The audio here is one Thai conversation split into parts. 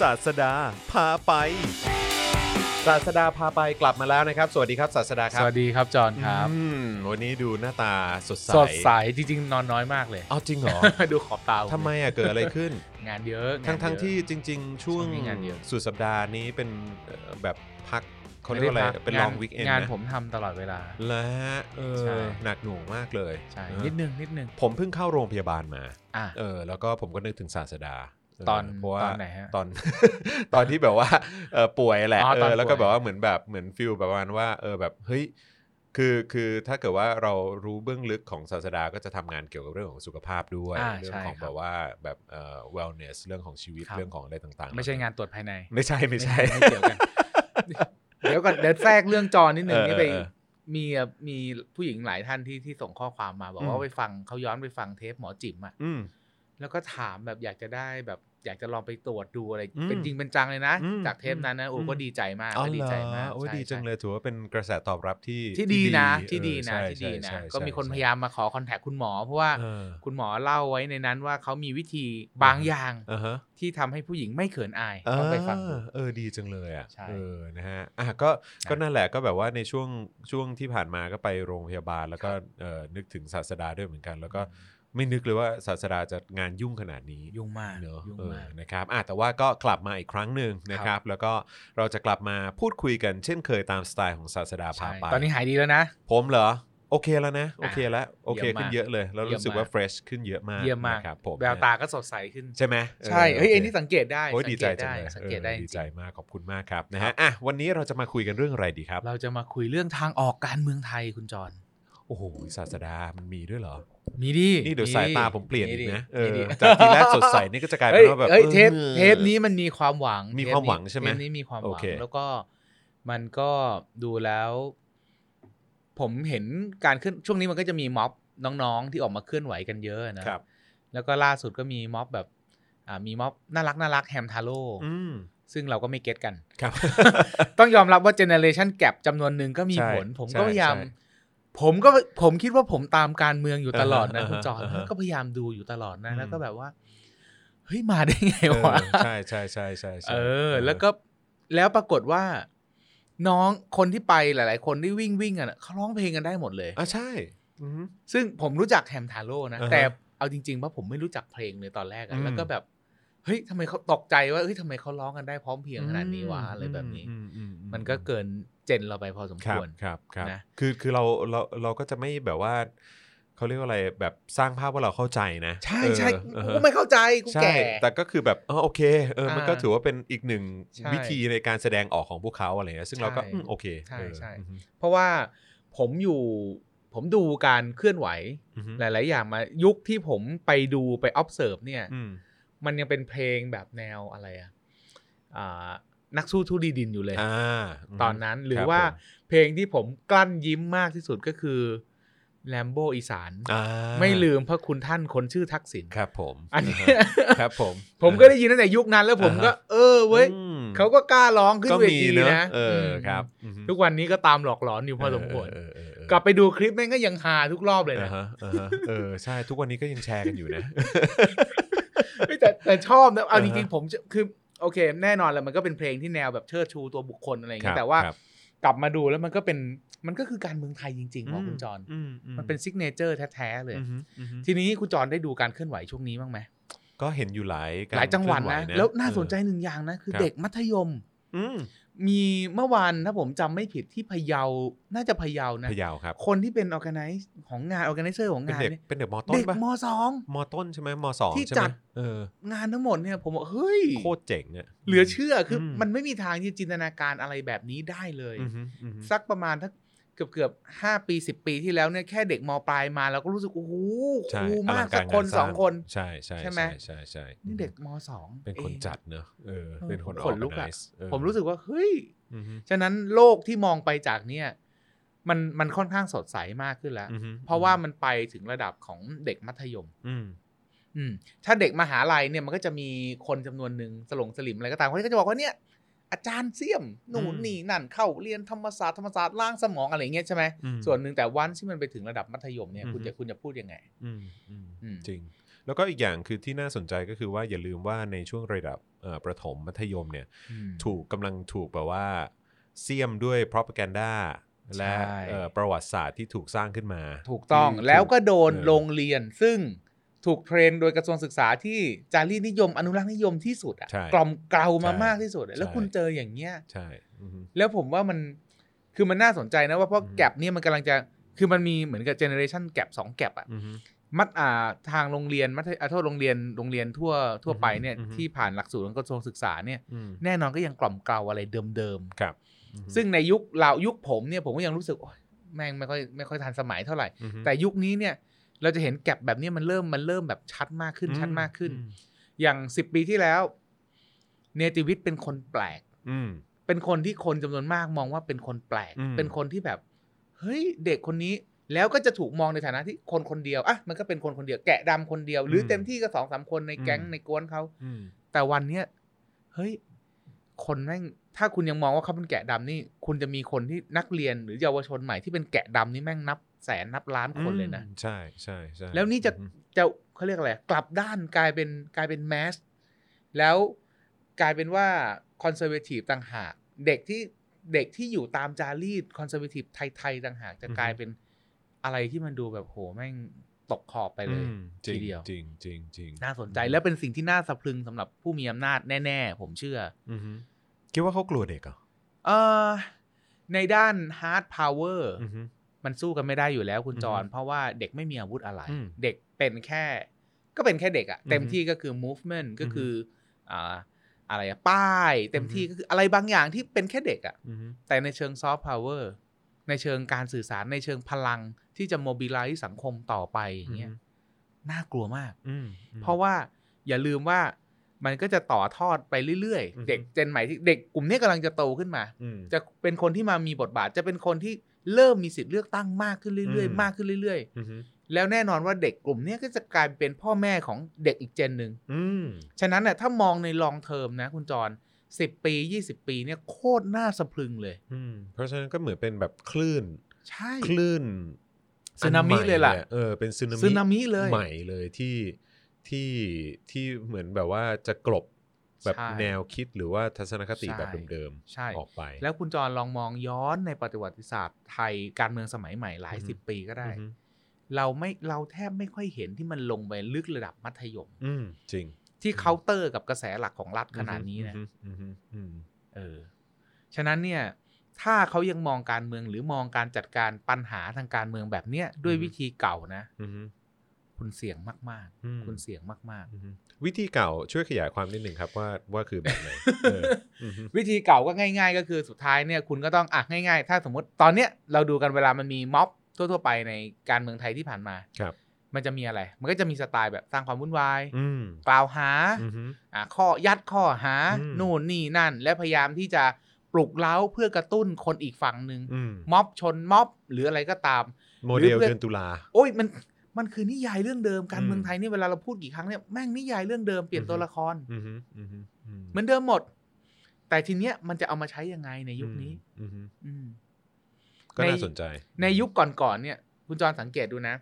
ศาสดาพาไป ศาสดาพาไปกลับมาแล้วนะครับ สวัสดีครับศาสดาครัสวัสดีครับจอห์นครับอืมวันนี้ดูหน้าตาสดใสสดใสจริงๆ นอนน้อยมากเลย เอาจริงเหรอ ดูขอบตาผทำไมอะเกิดอะไรขึ้น งานเยอะทั้งานทั้งเยอะที่จริง ๆ ช่วงช่วงนี้งานเยอะ สุดสัปดาห์นี้เป็นเอ่อแบบพักเขาเรียกว่าอะไรม่ด้พัเป็นลองวิกเอนงานนะผมทำตลอดเวลา และเอใช่ อหนักหน่วงมากเลยใช่ เออนิดนึงนิดนึงผมเพิ่งเข้าโรงพยาบาลมา อะ เออแล้วก็ผมก็นึกถึงศาสดาเตอนเพราะว่าตอนไหนฮะตอนตอนที่แบบว่าเออป่วยแหละอ๋อเอตอนอแล้วก็ป่วยแบบว่าเหมือนแบบเหมือนฟิลแบบประมาณว่าเออแบบเฮ้ยคือคือถ้าเกิดว่าเรารู้เบื้องลึกของศาสดาก็จะทำงานเกี่ยวกับเรื่องของสุขภาพด้วยอ่าเรื่องใช่ของคแบรับบว่าแบบเอ่อ wellness เรื่องของชีวิตครับเรื่องของอะไรต่างๆ ไม่ใช่งานตรวจภายใน ไม่ใช่ไม่ใช่ไม่เกี่ยวกันเดี๋ยวก่อนเดี๋ยวแทรกเรื่องจอนิดนึงเออนี่ไปเออมีมีผู้หญิงหลายท่านที่ที่ส่งข้อความมา บอกอืว่ามไปฟังเขาย้อนไปฟังเทปหมอจิ๋มอะอืม แล้วก็ถามแบบอยากจะได้แบบอยากจะลองไปตรวจดูอะไรอืมเป็นจริงเป็นจังเลยนะอืมจากเทปนั้นนะโอ้อืมก็ดีใจมากอ๋อก็ดีเหรใจอมากโอ้ยใช่ดีจังใช่เลยถือว่าเป็นกระแสตอบรับที่ที่ดีนะเออที่ดีนะใช่ที่ดีนะใช่ใช่ก็มีคนใช่พยายามมาขอคอนแทคคุณหมอ เพราะว่าเออคุณหมอเล่าไว้ในนั้นว่าเขามีวิธีบางอย่างอ่าฮะที่ทำให้ผู้หญิงไม่เขินอายต้องไปฟังดูอ่าเออดีจังเลยอะใช่เออนะฮะอะก็ก็นั่นแหละก็แบบว่าในช่วงช่วงที่ผ่านมาก็ไปโรงพยาบาลแล้วก็เออนึกถึงศาสดาด้วยเหมือนกัน แล้วก็ ไม่นึกเลยว่าศาสดาจะงานยุ่งขนาดนี้ยุ่งมากเนอะยุ่งเออมากนะครับอะแต่ว่าก็กลับมาอีกครั้งหนึ่งนะครับ แล้วก็เราจะกลับมาพูดคุยกันเช่นเคยตามสไตล์ของศาสดาพาใช่ไป ตอนนี้หายดีแล้วนะ ผมเหรอโอเคแล้วนะ โอเคแล้วโอเคเยี่ยมมากขึ้นเยอะเลย แล้วรู้สึกว่าเยี่ยมมากเฟรชขึ้นเยอะมากเยี่ยมมากนะครับผมแววตาก็สดใสขึ้นใช่ไหมใช่เฮ้ยโคไอ้นี่สังเกตได้โอ้ยสัดีงใจเกตจังได้เลยสังเกตได้ออจดีริงใจมากขอบคุณมากครับนะฮะอะวันนี้เราจะมาคุยกันเรื่องอะไรดีครับๆเราจะมาคุยเรื่องทางออกการเมืองไทยคุณจรโอ้โหศาสดามันมีด้วยเหรอ มีดินี่เดี๋ยวมีสายตาผมเปลี่ยนอีกดินะเอมีอดิจากทีแรกสดใสนี่ก็จะกลายเป็เฮ้นยว่าแบบเฮ้ยออเทปเทปนี้มันมีความหวังมีความหวังใช่ไหมเทปนี้มีความหโอวังเคแล้วก็มันก็ดูแล้ว ผมเห็นการขึ้นช่วงนี้มันก็จะมีม็อบน้องๆที่ออกมาเคลื่อนไหวกันเยอะนะครับ แล้วก็ล่าสุดก็มีม็อบแบบอ่ามีม็อบน่ารักน่ารักแฮมทาโร่อืมซึ่งเราก็ไม่เก็ตกันครับ ต้องยอมรับว่าเจเนเรชันแก p จำนวนหนึ่งก็มีใช่ผล ผมใช่ก็พยายามใช่ ผมก็ผมคิดว่าผมตามการเมืองอยู่ตลอดนะอ่าฮะคุณจอห์นอ่าฮะก็พยายามดูอยู่ตลอดนะอืมแล้วก็แบบว่าเฮ้ยมาได้ไงเออวะใช่ใช่ใช่ใช่ใช่เออ แล้วก็แล้วปรากฏว่า น้องคนที่ไปหลาย ๆ คนที่วิ่งวิ่งกันอะเขาร้องเพลงกันได้หมดเลยอะใช่อืมซึ่งผมรู้จักแฮมทาโร่นะอ่าฮะแต่เอาจริงๆว่าผมไม่รู้จักเพลงเลยตอนแรกอือะมแล้วก็แบบเฮ้ยทำไมเขาตกใจว่าเฮ้ยทำไมเขาร้องกันได้พร้อมเพรียงขนาดนี้วะอะไรแบบนี้อืมอือืมันก็เกิน เจนเราไปพอสมครัคบวรครับครับนะคือคือเราเราเราก็จะไม่แบบว่าเขาเรียกว่าอะไรแบบสร้างภาพว่าเราเข้าใจนะ ใช่เออใช่เออกูก็ไม่เข้าใจกูใช่แก่แต่ก็คือแบบเออโอเคเออมันก็อ่าถือว่าเป็นอีกหนึ่งใช่วิธีในการแสดงออกของพวกเขาอะไรเงี้ยซึ่งเราก็ใช่อืมโอเคใช่เออใช่อือฮึเพราะว่าผมอยู่ผมดูการเคลื่อนไหวอือฮึหลาย ๆ อย่างมายุคที่ผมไปดูไป observe เนี่ยอืมมันยังเป็นเพลงแบบแนวอะไรอะอ่า นักสู้ทุดีดินอยู่เลยอ่าตอนนั้นหรืคอบว่าผมเพลงที่ผมกลั้นยิ้มมากที่สุดก็คือแลมโบอีสานอ่าไม่ลืมพระคุณท่านคนชื่อทักษิณครับผมอันนี้าฮะครับผม ผมก็ได้ยินตั้งแต่ยุคนั้นแล้วผมก็อ่าฮะเออเว้ยอืมเขาก็กล้าร้องขึ้นก็เวมีทีเนอะนะเออมครับอือฮึทุกวันนี้ก็ตามหลอกหลอนอยู่พอสมควรเออเออเออกลับไปดูคลิปแม่งก็ยังฮาทุกรอบเลยนะอ่าฮะอ่าฮะเออใช่ทุกวันนี้ก็ยังแชร์กันอยู่นะเฮ้ยแต่แต่ชอบนะเอาอ่าจฮะริงๆผมจะคือ โอเค แน่นอนแหล้วมันก็เป็นเพลงที่แนวแบบเชิดชูตัวบุคคลอะไรอย่างครัเงี้บยแต่ว่าครับกลับมาดูแล้วมันก็เป็นมันก็คือการเมืองไทยจริงๆของคุณจรอือืมันเป็น signature แท้ๆเลยอือฮึอือฮึทีนี้คุณจรได้ดูการเคลื่อนไหวช่วงนี้บ้างไหมก็เห็นอยู่หลายกรหลายจังหวัดเคลื่อนะไแล้วน่าสนใจเออหนึ่งอย่างนะ คือครับเด็กมัธยมอื มมีเมื่อวานถ้าผมจำไม่ผิดที่พะเยา น่าจะพะเยานะ พะเยาครับ คนที่เป็น organize ของงาน organizer ของเป็นงานเด็กเนี่ยเป็นเด็กมต้นเด็กปะมสองมต้นใช่ไหมมสองที่ใช่ไหมจัดเอองานทั้งหมดเนี่ยผมบอกเฮ้ย โคตรเจ๋งอะเหลือเชื่อคืออม มันไม่มีทางที่จินตนาการอะไรแบบนี้ได้เลย อือฮึอือฮึสักประมาณถ้า เกือบเกือบห้าปีสิบปีที่แล้วเนี่ยแค่เด็กมปลายมาเราก็รู้สึกโอ้โหใช่คูลอมาลักงสัรกคนงาสองคนใช่ใช่ใช่ไหมใช่ใช่นี่เด็กมสองเป็นคนองจัดเนอะเออเออเป็นคนขนลุกอะ organize เออผมรู้สึกว่าเฮ้ยอือฮึฉะนั้นโลกที่มองไปจากเนี่ยมันมันค่อนข้างสดใสมากขึ้นแล้วอือฮึเพราะว่ามันไปถึงระดับของเด็กมัธยม อืมอืมถ้าเด็กมหาลัยเนี่ยมันก็จะมีคนจำนวนหนึ่งสลงสลิมอะไรก็ตามเขาก็จะบอกว่าเนี่ย อาจารย์เสี่ยมหนูนอืมนี่นั่นเข้าเรียนธรรมศาสตร์ธรรมศาสตร์ล่างสมองอะไรอย่างเงี้ยใช่ไหมอืมส่วนหนึ่งแต่วันที่มันไปถึงระดับมัธยมเนี่ยอือฮึคุณจะคุณจะพูดยังไงอืมอืมอืมจริง แล้วก็อีกอย่างคือที่น่าสนใจก็คือว่าอย่าลืมว่าในช่วงระดับเอ่อประถมมัธยมเนี่ยอืมถูกกำลังถูกแบบว่าเสี่ยมด้วย propaganda และใช่เอ่อประวัติศาสตร์ที่ถูกสร้างขึ้นมา ถูกต้องที่แล้วก็โดนเออโรงเรียนซึ่ง ถูกเทรนโดยกระทรวงศึกษาที่จารีตนิยมอนุรักษ์นิยมที่สุดอะใช่กล่อมเกลามาใช่มากที่สุดอะแล้วใช่คุณเจออย่างเงี้ยใช่อือฮึแล้วผมว่ามันคือมันน่าสนใจนะว่าเพราะอืมแกลบเนี่ยมันกำลังจะคือมันมีเหมือนกับเจเนอเรชันแกลบสองแกลบอะ อือฮึ มัดอ่าทางโรงเรียนมัธยอ่าโทษโรงเรียนโรงเรียนทั่วทั่วไปเนี่ย อือฮึ ที่ผ่านหลักสูตรของกระทรวงศึกษาเนี่ย อืมแน่นอนก็ยังกล่อมเกลาอะไรเดิมครับอือฮึๆ ซึ่งในยุคเรายุคผมเนี่ยผมก็ยังรู้สึกโอ๊ยแม่งไม่ค่อยไม่ค่อยทันสมัยเท่าไหร่ อือฮึแต่ยุคนี้เนี่ย เราจะเห็นแกลบแบบนี้มันเริ่มมันเริ่มแบบชัดมากขึ้นชัดมากขึ้นอืมอย่างสิบปีที่แล้ว เนติวิทย์เป็นคนแปลกอืมเป็นคนที่คนจำนวนมากมองว่าเป็นคนแปลกอืมเป็นคนที่แบบ เฮ้ย เด็กคนนี้แล้วก็จะถูกมองในฐานะที่คนคนเดียวอะมันก็เป็นคนคนเดียวแกะดำคนเดียว หรือเต็มที่ก็สองสามคนในแก๊งในกวนเขาอืมแต่วันเนี้ยเฮ้ย คนแม่งถ้าคุณยังมองว่าเขาเป็นแกะดำนี่ คุณจะมีคนที่นักเรียนหรือเยาวชนใหม่ที่เป็นแกะดำนี่แม่งนับ แสนนับล้านคนเลยนะอืมใช่ใช่ใช่แล้วนี่จะอือฮึจะเขาเรียกอะไร กลับด้านกลายเป็นกลายเป็น mass แล้วกลายเป็นว่า conservative ต่างหาก เด็กที่เด็กที่อยู่ตามจารีต conservative ไทย ๆ ต่างหาก จะกลายเป็นอะไรที่มันดูแบบโหแม่งตกขอบไปเลยอืมจริทีงเดียวจริงจริงจริงน่าสนใจและเป็นสิ่งที่น่าสะพรึงสำหรับผู้มีอำนาจแน่ ๆ ผมเชื่ออือฮึคิดว่าเขากลัวเด็กเหรอเออในด้าน hard power อือฮึ มันสู้กันไม่ได้อยู่แล้วคุณจรอือฮึเพราะว่าเด็กไม่มีอาวุธอะไรอืมเด็กเป็นแค่ ก็เป็นแค่เด็กอะอือฮึเต็มที่ก็คือ movement ก็อือฮึคืออ่าอะไรอะป้าย เต็มที่อือฮึก็คืออะไรบางอย่างที่เป็นแค่เด็กอะอือฮึแต่ในเชิง soft power ในเชิงการสื่อสารในเชิงพลังที่จะ mobilize สังคมต่อไปอย่างเงี้ยน่ากลัวมากอืมเพราะว่าอย่าลืมว่ามันก็จะต่อทอดไปเรื่อยอือฮึๆเด็กเจนใหม่ที่เด็กกลุ่มนี้กำลังจะโตขึ้นมาอืมจะเป็นคนที่มามีบทบาทจะเป็นคนที่ เริ่มมีสิทธิ์เลือกตั้งมากขึ้นเรื่อยอืมๆมากขึ้นเรื่อยอือฮึๆแล้วแน่นอนว่าเด็กกลุ่มเนี้ยก็จะกลายเป็นพ่อแม่ของเด็กอีกเจนหนึ่งอืมฉะนั้นน่ะถ้ามองในลองเทอมนะ คุณจรสิบปียี่สิบปีเนี่ยโคตรน่าสะพรึงเลยอืมเพราะฉะนั้นก็เหมือนเป็นแบบคลื่น ใช่ คลื่นสึนามิอัใหเลยล่ะ เออ เป็นสึนามิสึนามิเลย ใหม่เลยที่ที่ที่เหมือนแบบว่าจะกลบ แบบใช่แนวคิดหรือว่าทัศนคติใช่แบบเดิมใช่ๆออกไป แล้วคุณจรลองมองย้อนในประวัติศาสตร์ไทยการเมืองสมัยใหม่หลายอือฮึสิบปีก็ได้อือฮึเราไม่เราแทบไม่ค่อยเห็นที่มันลงไปลึกระดับมัธยม อืมจริง ที่เคาน์เตอร์กับกระแสหลักของรัฐขนาดนี้นะอืมอืมอืมอืมเออฉะนั้นเนี่ย ถ้าเขายังมองการเมืองหรือมองการจัดการปัญหาทางการเมืองแบบเนี้ยด้วยวิธีเก่านะอืม คุณเสี่ยงมากอืมๆคุณเสี่ยงมากอืมวิธีเก่าช่วยขยายความนิดหนึ่งครับว่าว่าคือแบบไหนเอออืมๆวิธีเก่าก็ง่าย ๆ ก็คือสุดท้ายเนี่ยคุณก็ต้องอะง่าย ๆ ถ้าสมมติตอนเนี้ยเราดูกันเวลามันมีม็อบทั่ว ๆ ไปในการเมืองไทยที่ผ่านมาครับ มันจะมีอะไร มันก็จะมีสไตล์แบบสร้างความวุ่นวายอืมกล่าวหาอืมอ่าข้อยัดข้อหาอืมนู่นนี่นั่น และพยายามที่จะปลุกเล้าเพื่อกระตุ้นคนอีกฝั่งหนึ่งอืมม็อบชนม็อบหรืออะไรก็ตามโมเดลหรือเพื่อนเดือนตุลาโอ้ยมัน มันคือนิยายเรื่องเดิมการอืมเมืองไทยนี่เวลาเราพูดกี่ครั้งเนี่ยแม่งนิยายเรื่องเดิมเปลี่ยนอือฮึตัวละครอืมอืมอืมอืมเหมือนเดิมหมด แต่ทีเนี้ยมันจะเอามาใช้ยังไงในยุคนี้อืมอืมอืมก็น่าสนใจ ในยุคก่อนๆเนี่ย คุณจรสังเกตดูนะ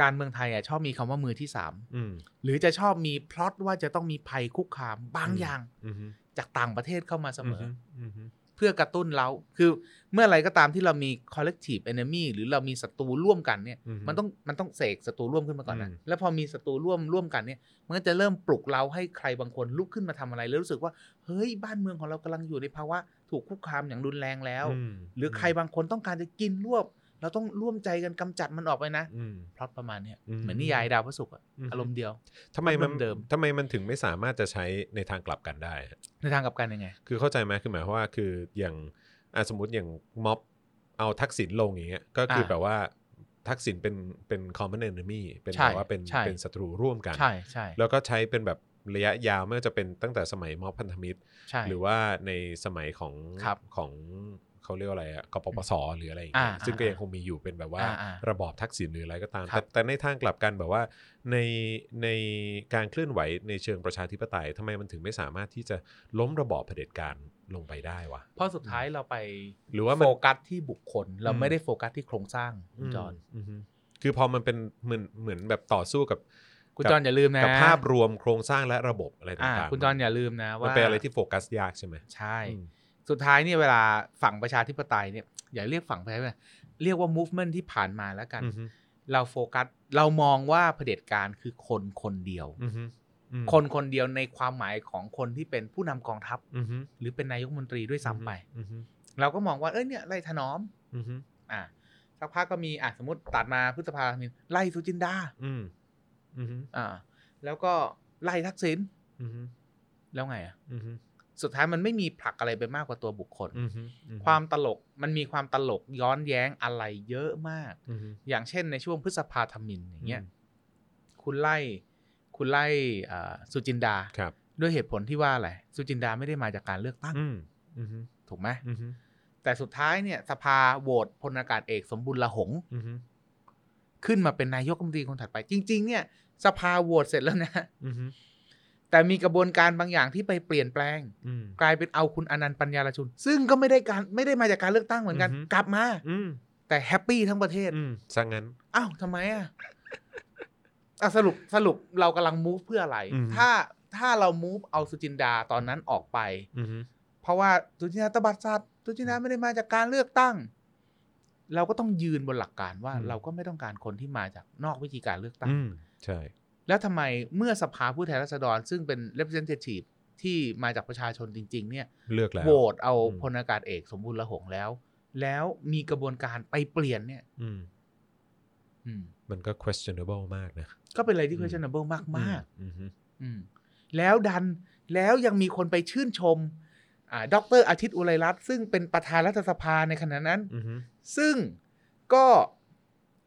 การเมืองไทยอะชอบมีคำว่ามือที่สามอืมหรือจะชอบมีพล็อตว่าจะต้องมีภัยคุกคามบางอืมอย่างอืมจากต่างประเทศเข้ามาเสมอออืมเพื่อกระตุ้นเราคือ เมื่อไรก็ตามที่เรามี collective enemy หรือเรามีศัตรูร่วมกันเนี่ยอือฮึมันต้องมันต้องเสกศัตรูร่วมขึ้นมาก่อนนะอืมแล้วพอมีศัตรูร่วมร่วมกันเนี่ย มันก็จะเริ่มปลุกเราให้ใครบางคนลุกขึ้นมาทำอะไร แล้วรู้สึกว่าเฮ้ยบ้านเมืองของเรากำลังอยู่ในภาวะถูกคุกคามอย่างรุนแรงแล้วอืมหรือใครบางคนต้องการจะกินรวบ เราต้องร่วมใจกันกำจัดมันออกไปนะอืมพล็อตประมาณเนี้ยอืมเหมือนนิยายดาวพระศุกร์อะอืมอารมณ์เดียวทำไมมันเดิมทำไมมันถึงไม่สามารถจะใช้ในทางกลับกันได้ฮะในทางกลับกันยังไง คือเข้าใจไหมคือหมายความว่าคืออย่าง อะสมมติอย่างม็อบเอาทักษิณลงอย่างเงี้ยก็คืออ่าแบบว่าทักษิณเป็นเป็น common enemy เป็นใช่แบบว่าเป็นใช่เป็นศัตรูร่วมกัน ใช่ใช่แล้วก็ใช้เป็นแบบระยะยาวไม่ว่าจะเป็นตั้งแต่สมัยม็อบพันธมิตรใช่หรือว่าในสมัยของครับของ เขาเรียกว่าอะไรอะกปปสหรืออะไรอย่างเงี้ยอ่าซึ่งก็อ่ายังคงมีอยู่เป็นแบบว่าอ่าอ่าระบอบทักษิณหรืออะไรก็ตามครัแต่บแต่ในทางกลับกันแบบว่าในในการเคลื่อนไหวในเชิงประชาธิปไตยทำไมมันถึงไม่สามารถที่จะล้มระบอบเผด็จการลงไปได้วะเพราะสุดท้ายเราไปหรือว่ามันโฟกัสที่บุคคล เราอืมไม่ได้โฟกัสที่โครงสร้างคุณจอนอืมอืมคือพอมันเป็นเหมือนเหมือนแบบต่อสู้กับคุณกับจอนอย่าลืมนะกับภาพรวมโครงสร้างและระบบอะไรอ่าต่างๆคุณจอนอย่าลืมนะมันว่าเป็นอะไรที่โฟกัสยากใช่ไหมใช่อืม สุดท้ายเนี่ยเวลาฝั่งประชาธิปไตยเนี่ยอย่าเรียกฝั่งประชาธิปไตยเรียกว่า movement ที่ผ่านมาแล้วกันอือฮึเราโฟกัสเรามองว่าเผด็จการคือคนคนเดียวอือฮึอืมคนคนเดียวในความหมายของคนที่เป็นผู้นำกองทัพอือฮึหรือเป็นนายกรัฐมนตรีด้วยซ้ำไปอือฮึเราก็มองว่าเอ้ยเนี่ยไล่ถนอมอือฮึอะสักพักก็มีอะสมมติตัดมาพฤษภาคมไล่สุจินดาอืมอือฮึอ่า แล้วก็ไล่ทักษิณอือฮึแล้วไงอะอือฮึ สุดท้ายมันไม่มีผลักอะไรไปมากกว่าตัวบุคคลอือฮึอือฮึความตลกมันมีความตลกย้อนแย้งอะไรเยอะมากอือฮึอย่างเช่นในช่วงพฤษภาธมินอย่างเงี้ยอืมคุณไล่คุณไล่อ่าสุจินดาครับด้วยเหตุผลที่ว่าอะไรสุจินดาไม่ได้มาจากการเลือกตั้งอืมอือฮึถูกไหมอือฮึแต่สุดท้ายเนี่ย สภาโหวตพลอากาศเอกสมบุญละหงอือฮึขึ้นมาเป็นนายกรัฐมนตรีคนถัดไป จริง ๆ เนี่ย สภาโหวตเสร็จแล้วนะอือฮึ แต่มีกระบวนการบางอย่างที่ไปเปลี่ยนแปลง อืม กลายเป็นเอาคุณอนันต์ปัญญารชุน ซึ่งก็ไม่ได้การไม่ได้มาจากการเลือกตั้งเหมือนกัน อือฮึ กลับมา อืมแต่แฮปปี้ทั้งประเทศ อืมสังงั้น อ้าวทำไมอะ อะสรุปสรุปเรากำลัง move เพื่ออะไร อืม ถ้าถ้าเรา move เอาสุจินดาตอนนั้นออกไป อือฮึเพราะว่าสุจินดาตบัดสัตว์สุจินดาไม่ได้มาจากการเลือกตั้ง เราก็ต้องยืนบนหลักการว่า เราก็ไม่ต้องการคนที่มาจากนอกวิธีการเลือกตั้ง อืมใช่ แล้วทำไมเมื่อสภาผู้แทนราษฎร ซึ่งเป็น representative ที่มาจากประชาชนจริง ๆ เนี่ยเลือกแล้วโหวตเอาอืมพลอากาศเอกสมบูรณ์ละหงแล้ว แล้วมีกระบวนการไปเปลี่ยนเนี่ยอืมอืมมันก็ questionable มากนะ ก็เป็นอะไรที่อืม questionable มากมากอืมอืมๆอืมแล้วดันแล้วยังมีคนไปชื่นชมอ่าดรอาทิตย์อุไรรัตน์ซึ่งเป็นประธานรัฐสภาในขณะนั้นอืมอืมซึ่งก็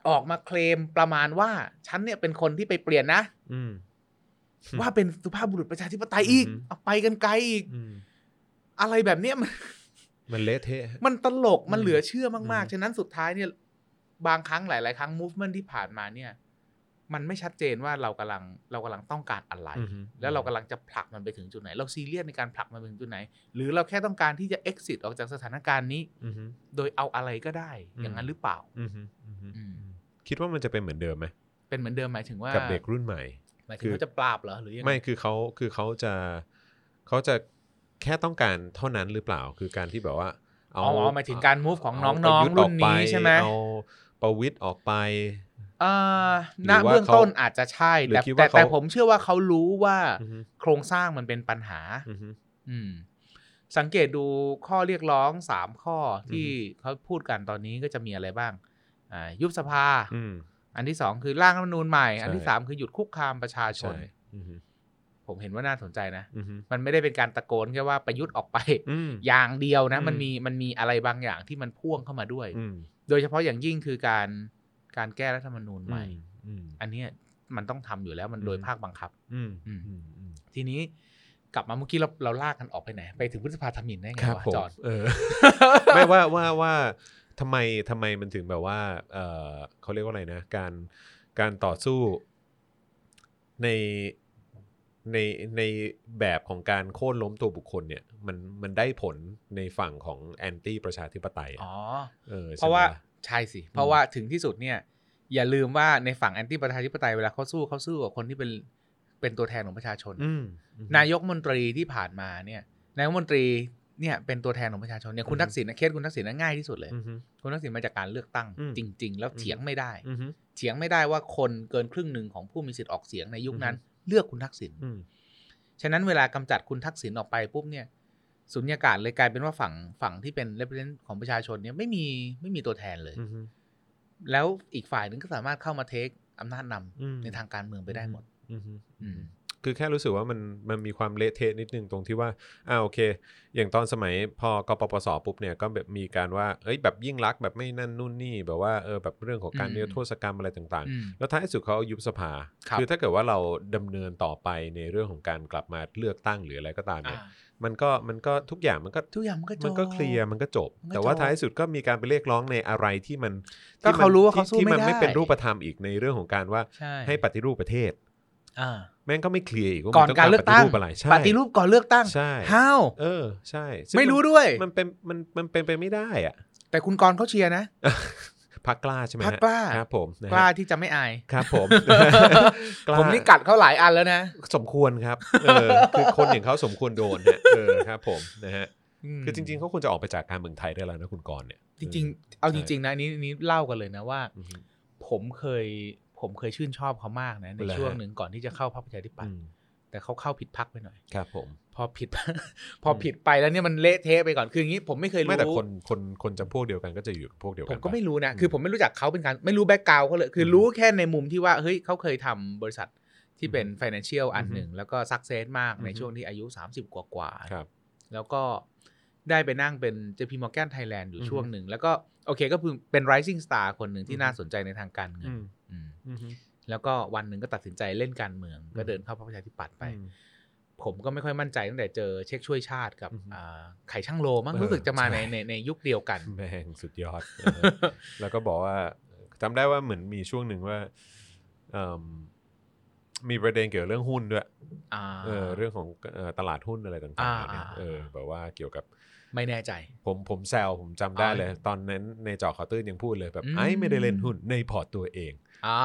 ออกมาเคลมประมาณว่า ฉันเนี่ยเป็นคนที่ไปเปลี่ยนนะอืมว่าเป็นสุภาพบุรุษประชาธิปไตยอีกอือฮึเอาไปกันไกลอีกอืมอะไรแบบเนี้ยมัน มันเละเทะมันตลกมันอืมเหลือเชื่อมากอืมๆฉะนั้นสุดท้ายเนี่ย บางครั้งหลาย ๆ ครั้ง movement ที่ผ่านมาเนี่ย มันไม่ชัดเจนว่าเรากำลังเรากำลังต้องการอะไรอือฮึแล้วเรากำลังจะผลักมันไปถึงจุดไหน เราซีเรียสในการผลักมันไปถึงจุดไหน หรือเราแค่ต้องการที่จะ exit ออกจากสถานการณ์นี้อืมอืมโดยเอาอะไรก็ได้อืมอย่างนั้นหรือเปล่าอืมอืมอืมอืม คิดว่ามันจะเป็นเหมือนเดิมไหมเป็นเหมือนเดิมหมายถึงว่ากับเด็กรุ่นใหม่หมายถึคืงอเขาจะปราบเหรอหรือยังงไม่คือเขาคือเขาจะเขาจะแค่ต้องการเท่านั้นหรือเปล่าคือการที่แบบว่าอ๋ออ๋อหมายถึงการ move ของเาน้องประยุทธ์ๆรุ่นออกปนี้ใช่ไหมเอาประวิตยออกไปอ่าหรืณอว่าเบื้องเขาต้นอาจจะใช่หรือแต่คิดว่าแต่แต่เขาผมเชื่อว่าเขารู้ว่าอือฮึโครงสร้างมันเป็นปัญหาอือฮึอืมสังเกตดูข้อเรียกร้องสามข้อที่อือฮึเขาพูดกันตอนนี้ก็จะมีอะไรบ้างอ่า ยุบสภาอืมอันที่สองคือร่างรัฐธรรมนูญใหม่ใช่อันที่สามคือหยุดคุกคามประชาชนใช่อือฮึผมเห็นว่าน่าสนใจนะอือฮึมันไม่ได้เป็นการตะโกนแค่ว่าประยุทธ์ออกไปอืมอย่างเดียวนะอืมมันมีมันมีอะไรบางอย่างที่มันพ่วงเข้ามาด้วยอืมโดยเฉพาะอย่างยิ่งคือการการแก้รัฐธรรมนูญใหม่อืมอันเนี้ยมันต้องทำอยู่แล้วมันอืมโดยภาคบังคับอืมอืมอืมอืมทีนี้กลับมาเมื่อกี้เราเราลากกันออกไปไหน ไปถึงพฤษภาธมินได้ไงครับวะผมจอนเออไม่ว่าว่าว่า ทำไมทำไมมันถึงแบบว่าเออเขาเรียกว่าอะไรนะ การการต่อสู้ในในในแบบของการโค่นล้มตัวบุคคลเนี่ย มันมันได้ผลในฝั่งของแอนตี้ประชาธิปไตยอะอ๋อเออเพราะว่าใช่ไหมล่ใช่สิ เพราะว่าถึงที่สุดเนี่ย อย่าลืมว่าในฝั่งแอนตี้ประชาธิปไตยเวลาเขาสู้เขาสู้กับคนที่เป็นเป็นตัวแทนของประชาชนอืมอืมนายกมนตรีที่ผ่านมาเนี่ยนายกมนตรี เนี่ยเป็นตัวแทนของประชาชนเนี่ยคุณอืมทักษิณนะเคสคุณทักษิณน่ะง่ายที่สุดเลยอืมคุณทักษิณมาจากการเลือกตั้งอืมจริง ๆ แล้วอืมเถียงไม่ได้อืมเถียงไม่ได้ว่าคนเกินครึ่งหนึ่งของผู้มีสิทธิ์ออกเสียงในยุคนั้น เลือกคุณทักษิณอืมฉะนั้นเวลากำจัดคุณทักษิณออกไปปุ๊บเนี่ยสุญญากาศเลยกลายเป็นว่าฝั่งฝั่งที่เป็น represent ของประชาชนเนี่ยไม่มีไม่มีตัวแทนเลยอืมแล้วอีกฝ่ายหนึงก็สามารถเข้ามาเทคอำนาจนำอืมในทางการเมืองไปได้หมดอืมอืม คือแค่รู้สึกว่ามันมันมีความเละเทะนิดนึงตรงที่ว่าอ่าโอเค อย่างตอนสมัยพอกปปสปุ๊บเนี่ยก็แบบมีการว่าเอ้ยแบบยิ่งรักษณ์แบบไม่นั่นนู่นนี่แบบว่าเออแบบเรื่องของการอืมนิรโทษกรรมอะไรต่างอืมๆแล้วท้ายสุดเขาเอายุบสภาครับอถ้าเกิดว่าเราดำเนินต่อไปในเรื่องของการกลับมาเลือกตั้งหรืออะไรก็ตามเนี่ยอ่ามันก็มันก็ทุกอย่างมันก็ทุกอย่างมันก็จบมันก็เคลียร์มันก็จบมันก็แต่ว่าจบท้ายสุดก็มีการไปเรียกร้องในอะไรที่มันก็ที่มันเขารู้ว่าเขาสู้ที่ไม่มันไม่ได้เป็นรูปธรรมอีกในเรื่องของการว่าใช่ให้ปฏิรูปประเทศอ่า แม่งก็ไม่เคลียร์อีกว่าก่อนมัต้งการเลือกตั้งปฏิรูปอะไรใช่ปฏิรูปก่อนเลือกตั้งใช่ how เออใช่ซึ่งไม่รู้นด้วย มันเป็นมันมันเป็นไปไม่ได้อะแต่คุณกรณ์เขาเชียร์นะพักกล้าใช่ไหมพรรคกล้าครับผมนะฮะกล้าที่จะไม่อายครับผมกล้าผมนี่กัดเขาหลายอันแล้วนะ สมควรครับเออคือคนอย่างเขาสมควรโดนเนี่ยเออครับผมนะฮะคือจริงๆเขาควรจะออกไปจากการเมืองไทยได้แล้วนะคุณกรณ์เนี่ย จริง ๆ เอาจริง ๆ นะอันนี้อันนี้เล่ากันเลยนะว่าอือฮึผมเคย ผมเคยชื่นชอบเขามากนะในเหรอฮะช่วงหนึ่งก่อนที่จะเข้าพรรคประชาธิปัตอืย์มแต่เขาเข้าผิดพักไปหน่อย ครับ ผม พอผิด พอผิดไปแล้วเนี่ยมันเละเทะไปก่อน คืออย่างนี้ผมไม่เคยรู้ไม่แต่คนคนคนจำพวกเดียวกันก็จะอยู่กับพวกเดียวผกันมก็ปะไม่รู้นะอืมคือผมไม่รู้จักเขาเป็นการไม่รู้แบ็กกราวเขาเลย คืออมรู้แค่ในมุมที่ว่า เฮ้ยเขาเคยทำบริษัทที่เป็นอืม financial อันอืมหนึ่ง แล้วก็สักเซสมากในอืมช่วงที่อายุ 30 กว่ากว่าๆครับ แล้วก็ได้ไปนั่งเป็น JP Morgan Thailand อยู่อือฮึช่วงหนึ่ง แล้วก็โอเคก็คือเป็น rising star คนหนึ่งอืที่อฮึน่าสนใจในทางการเงินอืมอืมอืมฮึ แล้วก็วันหนึ่งก็ตัดสินใจเล่นการเมือง ก็อืมเดินเข้าพรรคประชาธิปัตย์ไปอืมผมก็ไม่ค่อยมั่นใจตั้งแต่เจอเช็คช่วยชาติกับอือฮึอ่าไข่ช่างโลมั้งเออรู้สึกจะมาในใช่ในในยุคเดียวกันแม่งสุดยอดเออแล้วก็บอกว่าจำได้ว่าเหมือนมีช่วงหนึ่งว่าเอิ่มมีประเด็นเกี่ยวกับเรื่องหุ้นด้วยอ่าเออเรื่องของเอ่อตลาดหุ้นอะไรต่างๆเนี่ยอ่าเออแบบว่าเกี่ยวกับไม่แน่ใจ ผมผมแซวผมจำได้อ๋อเลย ตอนนั้นในเจอข่าวตื้นยังพูดเลยแบบอืมไอ้ไม่ได้เล่นหุ้นในพอร์ตตัวเอง อ๋อ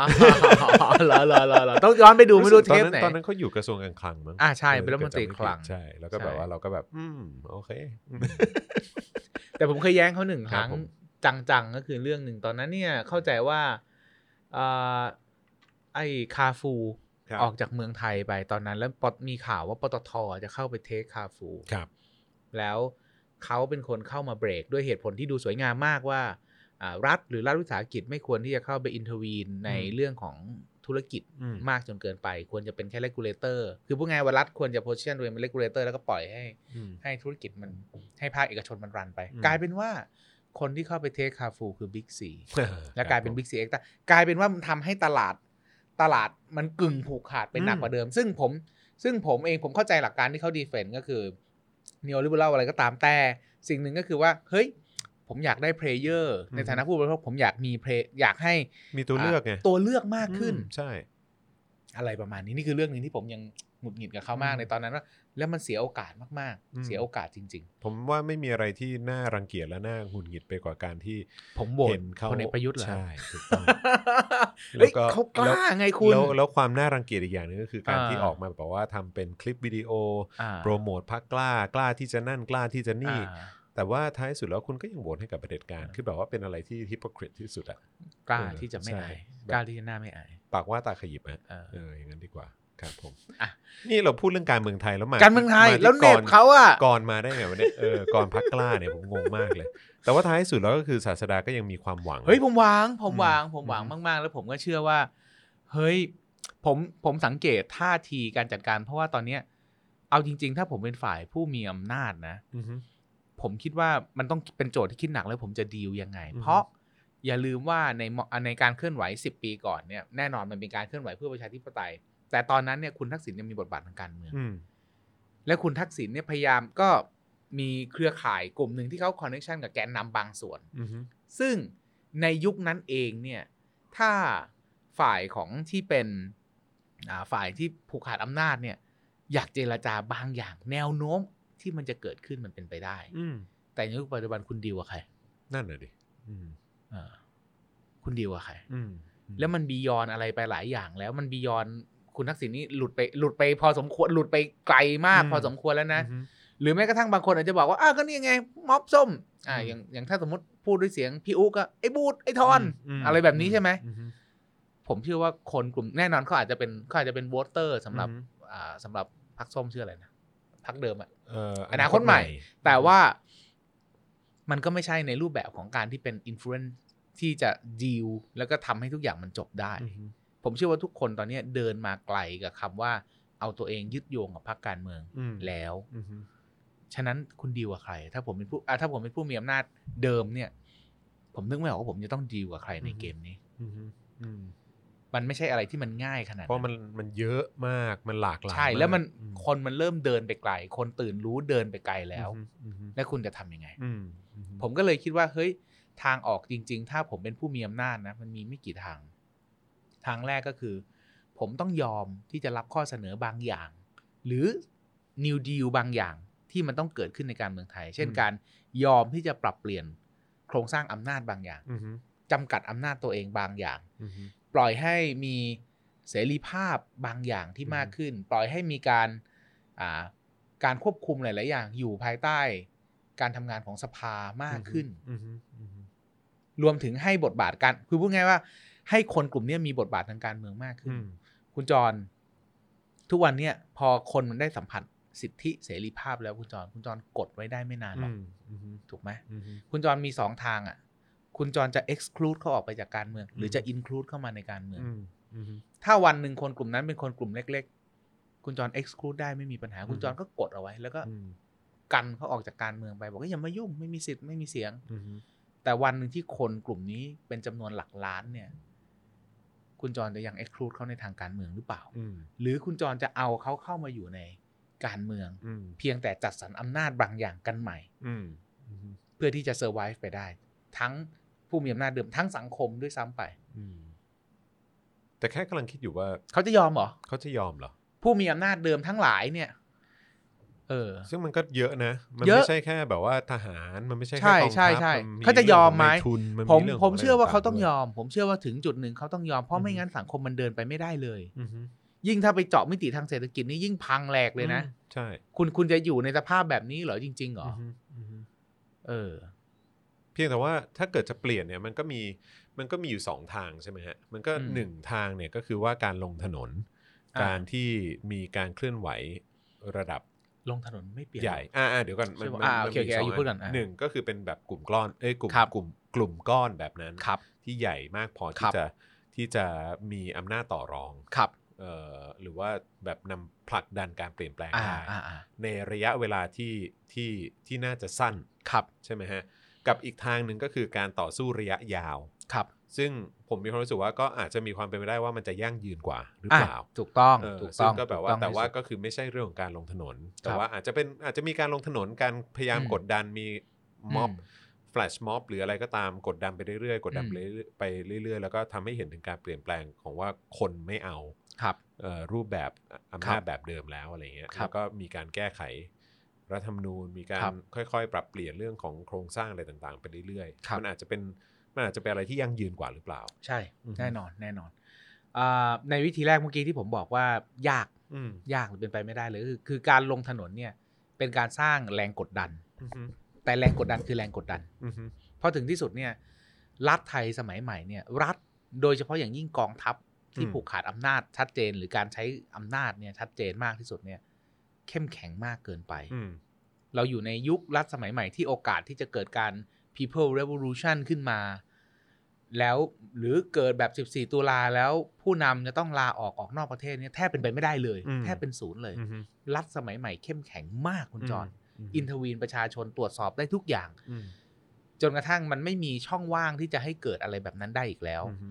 เหรอเหรอเหรอเหรอต้องย้อนไปดูไม่รู้สึกเทตอนปนั้นไหนตอนนั้นเขาอยู่กระทรวงการคลังมั้งอ่าใช่ออเป็นรัฐมนตรีถ้าจำไผิดคลังใช่แล้วก็ใช่แบบว่าเราก็แบบ อืมโอเค แต่ผมเคยแย้งเขาหนึ่งคครับรั้งผมจังๆก็คือเรื่องหนึ่งตอนนั้นเนี่ยเข้าใจว่าอ่าไอ้คาฟูครับออกจากเมืองไทยไปตอนนั้น แล้วปตมีข่าวว่าปตทจะเข้าไปเทคคาฟูครับ แล้วเขาเป็นคนเข้ามาเบรกด้วยเหตุผลที่ดูสวยงามมากว่าอ่า รัฐหรือรัฐวิสาหกิจไม่ควรที่จะเข้าไป intervene ในอืมเรื่องของธุรกิจอืมมากจนเกินไป ควรจะเป็นแค่ regulator คือพูดง่ายๆว่ารัฐควรจะ position ตัวเองเป็น regulator แล้วก็ปล่อยให้อืมให้ธุรกิจมันให้ภาคเอกชนมัน run ไปอืมกลายเป็นว่าคนที่เข้าไป take คาร์ฟูร์คือบิ๊กซีเออและกลายเป็นครับผมบิ๊กซีเอ็กกลายเป็นว่ามันทำให้ตลาดตลาดมันกึ่งผูกขาดไปหนักอืมกว่าเดิม ซึ่งผมซึ่งผมเองผมเข้าใจหลักการที่เขา defend ก็คือ n e o l i b e r a l อะไรก็ตามแต่ สิ่งหนึ่งก็คือว่า เฮ้ย ผมอยากได้ player ในฐานะผู้บริโภคผมอยากมีเพลอยากให้มีตัวเลือกไงตัวเลือกมากขึ้นอืมใช่ อะไรประมาณนี้นี่คือเรื่องหนึ่งที่ผมยังหงุดหงิดกับเขามากอืมในตอนนั้นว่าแล้วมันเสียโอกาสมากอืมๆเสียโอกาสจริงผมว่าไม่มีอะไรที่น่ารังเกียจและน่าหงุดหงิดไปกว่าการที่ๆผมโหวตเห็นเขาพลเอกประยุทธ์เหรอใช่ถูกต้องเฮ้ยแล้วก็เขากล้าไงคุณแล้วแล้วความน่ารังเกียจอีกอย่างหนึงก็คือการอ่าที่ออกมาบอกว่าทำเป็นคลิปวิดีโออ่าโปรโมทพักกล้ากล้าที่จะนั่นกล้าที่จะนี่อ่า แต่ว่าท้ายสุดแล้วคุณก็ยังโหวตให้กับประเผด็จการคือแบบว่าเป็นอะไรที่ฮิปโปคริตที่สุดอะกล้าเออที่จะไม่ใช่อายแบบกล้าที่จะหน้าไม่อายปากว่าตาขยิบอะเออเอออย่างนั้นดีกว่าครับผมอะนี่เราพูดเรื่องการเมืองไทยแล้วมาการเมืองไทยที่แล้วเน็บก่อเขาอะก่อนมาได้ไงวะเนี่ยเออก่อนพักกล้าเนี่ยผมงงมากเลย แต่ว่าท้ายสุดแล้วก็คือศาสดาก็ยังมีความหวังเฮ้ยผมหวางผมอืมหวางผมหวางอืมมาก ๆ แล้วผมก็เชื่อว่า เฮ้ยผมผมสังเกตท่าทีการจัดการ เพราะว่าตอนเนี้ยเอาจริง ๆ ถ้าผมเป็นฝ่ายผู้มีอำนาจนะอือฮึ ผมคิดว่ามันต้องเป็นโจทย์ที่คิดหนักแล้วผมจะดีลยังไงอือฮึเพราะอย่าลืมว่าในมในการเคลื่อนไหว 10 ปีก่อนเนี่ยแน่นอนมันเป็นการเคลื่อนไหวเพื่อประชาธิปไตย แต่ตอนนั้นเนี่ยคุณทักษิณยังมีบทบาททางการเมืองอืมและคุณทักษิณเนี่ยพยายามก็มีเครือข่ายกลุ่มหนึ่งที่เขาคอนเนคชันกับแกนนำบางส่วนอือฮึซึ่งในยุคนั้นเองเนี่ยถ้าฝ่ายของที่เป็นอ่าฝ่ายที่ผูกขาดอำนาจเนี่ยอยากเจรจาบางอย่าง แนวโน้ม ที่มันจะเกิดขึ้นมันเป็นไปได้ อืมแต่ในยุคปัจจุบันคุณดีลกับใคร นั่นน่ะดิอืมเออคุณดีลกับใคร อืมแล้วมันบียอนอะไรไปหลายอย่างแล้วมันบียอนคุณทักษิณนี่หลุดไปหลุดไปพอสมควรหลุดไปไกลมากพอสมควรแล้วนะอือฮึหรือแม้กระทั่งบางคนอาจจะบอกว่าอ้าวก็นี่ไง ม็อบส้ม อ่าอืมอย่างอย่างถ้าสมมติพูดด้วยเสียงพี่อุ๊กก็ไอ้บูดไอ้ทอนมอะไรแบบนี้ใช่ไหมอือฮึผมเชื่อว่าคนกลุ่มแน่นอนเขาอาจจะเป็นเขาอาจจะเป็นโหวตเตอร์สำหรับอือฮึอ่าสำหรับพรรคส้มชื่ออะไรนะ พรรคเดิมอะเอ่ออนาคตใหม่ แต่ว่ามันก็ไม่ใช่ในรูปแบบของการที่เป็นอิ f ฟ u เ n นที่จะดีลแล้วก็ทำให้ทุกอย่างมันจบได้อือฮึผมเชื่อว่าทุกคนตอนนี้เดินมาไกลกับคำว่า เอาตัวเองยึดโยงกับพรรคการเมืองอืมแล้วอือฮึฉะนั้นคุณดีลกับใคร ถ้าผมเป็นผู้อะถ้าผมเป็นผู้มีอำนาจเดิมเนี่ย ผมนึกไม่ออกว่าผมจะต้องดีลกับใครในเกมนี้อือฮึอื มมันไม่ใช่อะไรที่มันง่ายขนาดเพราะมันมันเยอะมากมันหลากหลายใช่แล้วมันอืคนมันเริ่มเดินไปไกล คนตื่นรู้เดินไปไกลแล้วอือฮึอือฮึแล้วคุณจะทำยังไงอืมอือฮึผมก็เลยคิดว่าเฮ้ยทางออกจริง ๆ ถ้าผมเป็นผู้มีอำนาจนะ มันมีไม่กี่ทาง ทางแรกก็คือ ผมต้องยอมที่จะรับข้อเสนอบางอย่าง หรือ New Deal บางอย่างที่มันต้องเกิดขึ้นในการเมืองไทย เช่นอืมการยอมที่จะปรับเปลี่ยนโครงสร้างอำนาจบางอย่างอือฮึจำกัดอำนาจตัวเองบางอย่างอือฮึ ปล่อยให้มีเสรีภาพบางอย่างที่อืมมากขึ้น ปล่อยให้มีการอ่าการควบคุมหลาย ๆ อย่างอยู่ภายใต้ การทำงานของสภามากขึ้นอือฮึอือฮึรวมถึงให้บทบาทการคือพูดง่ายๆว่า ให้คนกลุ่มเนี้ยมีบทบาททางการเมืองมากขึ้นอืมคุณจร ทุกวันเนี้ยพอคนมันได้สัมผัสสิทธิเสรีภาพแล้วคุณจร คุณจรกดไว้ได้ไม่นานหรอือกมอือฮึถูกไหมอือฮึคุณจรมีสองทางอะ คุณจรจะ exclude เขาออกไปจากการเมือง หรือจะ include เข้ามาในการเมืองอืมอือฮึถ้าวันหนึ่งคนกลุ่มนั้นเป็นคนกลุ่มเล็ก ๆ คุณจร exclude ได้ไม่มีปัญหา คุณจรก็กดเอาไว้ แล้วก็อืมกันเขาออกจากการเมืองไป บอกว่าอย่ามายุ่งไม่มีสิทธิ์ไม่มีเสียงอือฮึแต่วันหนึ่งที่คนกลุ่มนี้เป็นจำนวนหลักล้านเนี่ย คุณจรจะยัง exclude เขาในทางการเมืองหรือเปล่าอืมหรือคุณจรจะเอาเขาเข้ามาอยู่ในการเมืองอืมเพียงแต่จัดสรรอำนาจบางอย่างกันใหม่อืมอืมเพื่อที่จะ survive ไปได้ ทั้ง ผู้มีอำนาจเดิมทั้งสังคมด้วยซ้ำไปอืมแต่แค่กำลังคิดอยู่ว่า เขาจะยอมเหรอเขาจะยอมเหรอผู้มีอำนาจเดิมทั้งหลายเนี่ย เออ ซึ่งมันก็เยอะนะ มันเยอะไม่ใช่แค่แบบว่าทหารมันไม่ใช่ใช่แค่กองใช่ทัพใช่นเขาจะยอมไหมเรื่งขงนายทุนนผมรื่องขผมเชื่อว่าเขาต้องะไรยต่อม ผมเชื่อว่าถึงจุดหนึ่งเขาต้องยอมเพราะไม่อือฮึงั้นสังคมมันเดินไปไม่ได้เลยอือฮึยิ่งถ้าไปเจาะมิติทางเศรษฐกิจนี่ยิ่งพังแหลกเลยนะอืมใช่ คุณคุณจะอยู่ในสภาพแบบนี้เหรอจริงๆเหรออือฮึอือฮึเออเพียงแต่ว่าถ้าเกิดจะเปลี่ยนเนี่ยมันก็มีมันก็มีอยู่สองทางใช่ไหมฮะมันก็อืมหนึ่งทางเนี่ยก็คือว่าการลงถนนอ่าการที่มีการเคลื่อนไหวระดับลงถนนไม่เปลี่ยนใหญ่อ่าอ่าเดี๋ยวก่อนมันใช่ปะมันอ่ามันโอเคมีโอเคสองอายุพูดก่อนอัอะหนึ่งก็คือเป็นแบบกลุ่มก้อนเอ้ยกลุ่มครับกลุ่มกลุ่มก้อนแบบนั้นครับที่ใหญ่มากพอคที่รับจะที่จะมีอำนาจต่อรองครับเอ่อหรือว่าแบบนำผลักดันการเปลี่ยนแปลงอ่าได้อ่าอ่าในระยะเวลาที่ที่ที่น่าจะสั้นครับใช่ไหมฮะ กับอีกทางหนึ่งก็คือการต่อสู้ระยะยาว ครับ ซึ่งผมมีความรู้สึกว่าก็อาจจะมีความเป็นไปได้ว่ามันจะยั่งยืนกว่าหรืออะเปล่า ถูกต้องเออถูกซึ่ต้องงก็แบบว่าถูต้องแต่ว่าที่สุด ก็คือไม่ใช่เรื่องของการลงถนน แต่ครับว่าอาจจะเป็นอาจจะมีการลงถนนการพยายามอืมกดดันมีม็อบอืมแฟลชม็อบหรืออะไรก็ตามกดดันไปเรื่อยๆกดดันอืม ไปเรื่อยๆไปเรื่อยๆ แล้วก็ทำให้เห็นถึงการเปลี่ยนแปลงของว่าคนไม่เอา ครับ เอ่อรูปแบบอำนาจแบบเดิมแล้วอะไรเงี้ยครับแล้วก็มีการแก้ไข รัฐธรรมนูญมีกาครัรบค่อยๆ ปรับเปลี่ยนเรื่องของโครงสร้างอะไรต่างๆ ไปเรื่อยครับๆมันอาจจะเป็นมันอาจจะเป็นอะไรที่ยั่งยืนกว่าหรือเปล่า ใช่อือฮึแน่นอนแน่นอนอ่าในวิธีแรกเมื่อกี้ที่ผมบอกว่ายากอืมยากหรือเป็นไปไม่ได้เลยคือคือการลงถนนเนี่ยเป็นการสร้างแรงกดดันอือฮึแต่แรงกดดันคือแรงกดดันอือฮึเพราะถึงที่สุดเนี่ยรัฐไทยสมัยใหม่เนี่ยรัฐโดยเฉพาะอย่างยิ่งกองทัพที่ผูกขาดอำนาจชัดเจน หรือการใช้อำนาจเนี่ยชัดเจนมากที่สุดเนี่ย เข้มแข็งมากเกินไปอืมเราอยู่ในยุครัฐสมัยใหม่ที่โอกาสที่จะเกิดการ people revolution ขึ้นมา แล้วหรือเกิดแบบ 14 ตุลาแล้วผู้นำจะต้องลาออกออกนอกประเทศเนี่ยแทบเป็นไปไม่ได้เลยอืมแทบเป็นศูนย์เลยอือฮึรัฐสมัยใหม่เข้มแข็งมากคุณจอนมอินทวีนประชาชนตรวจสอบได้ทุกอย่างอืมจนกระทั่งมันไม่มีช่องว่างที่จะให้เกิดอะไรแบบนั้นได้อีกแล้วอือฮึ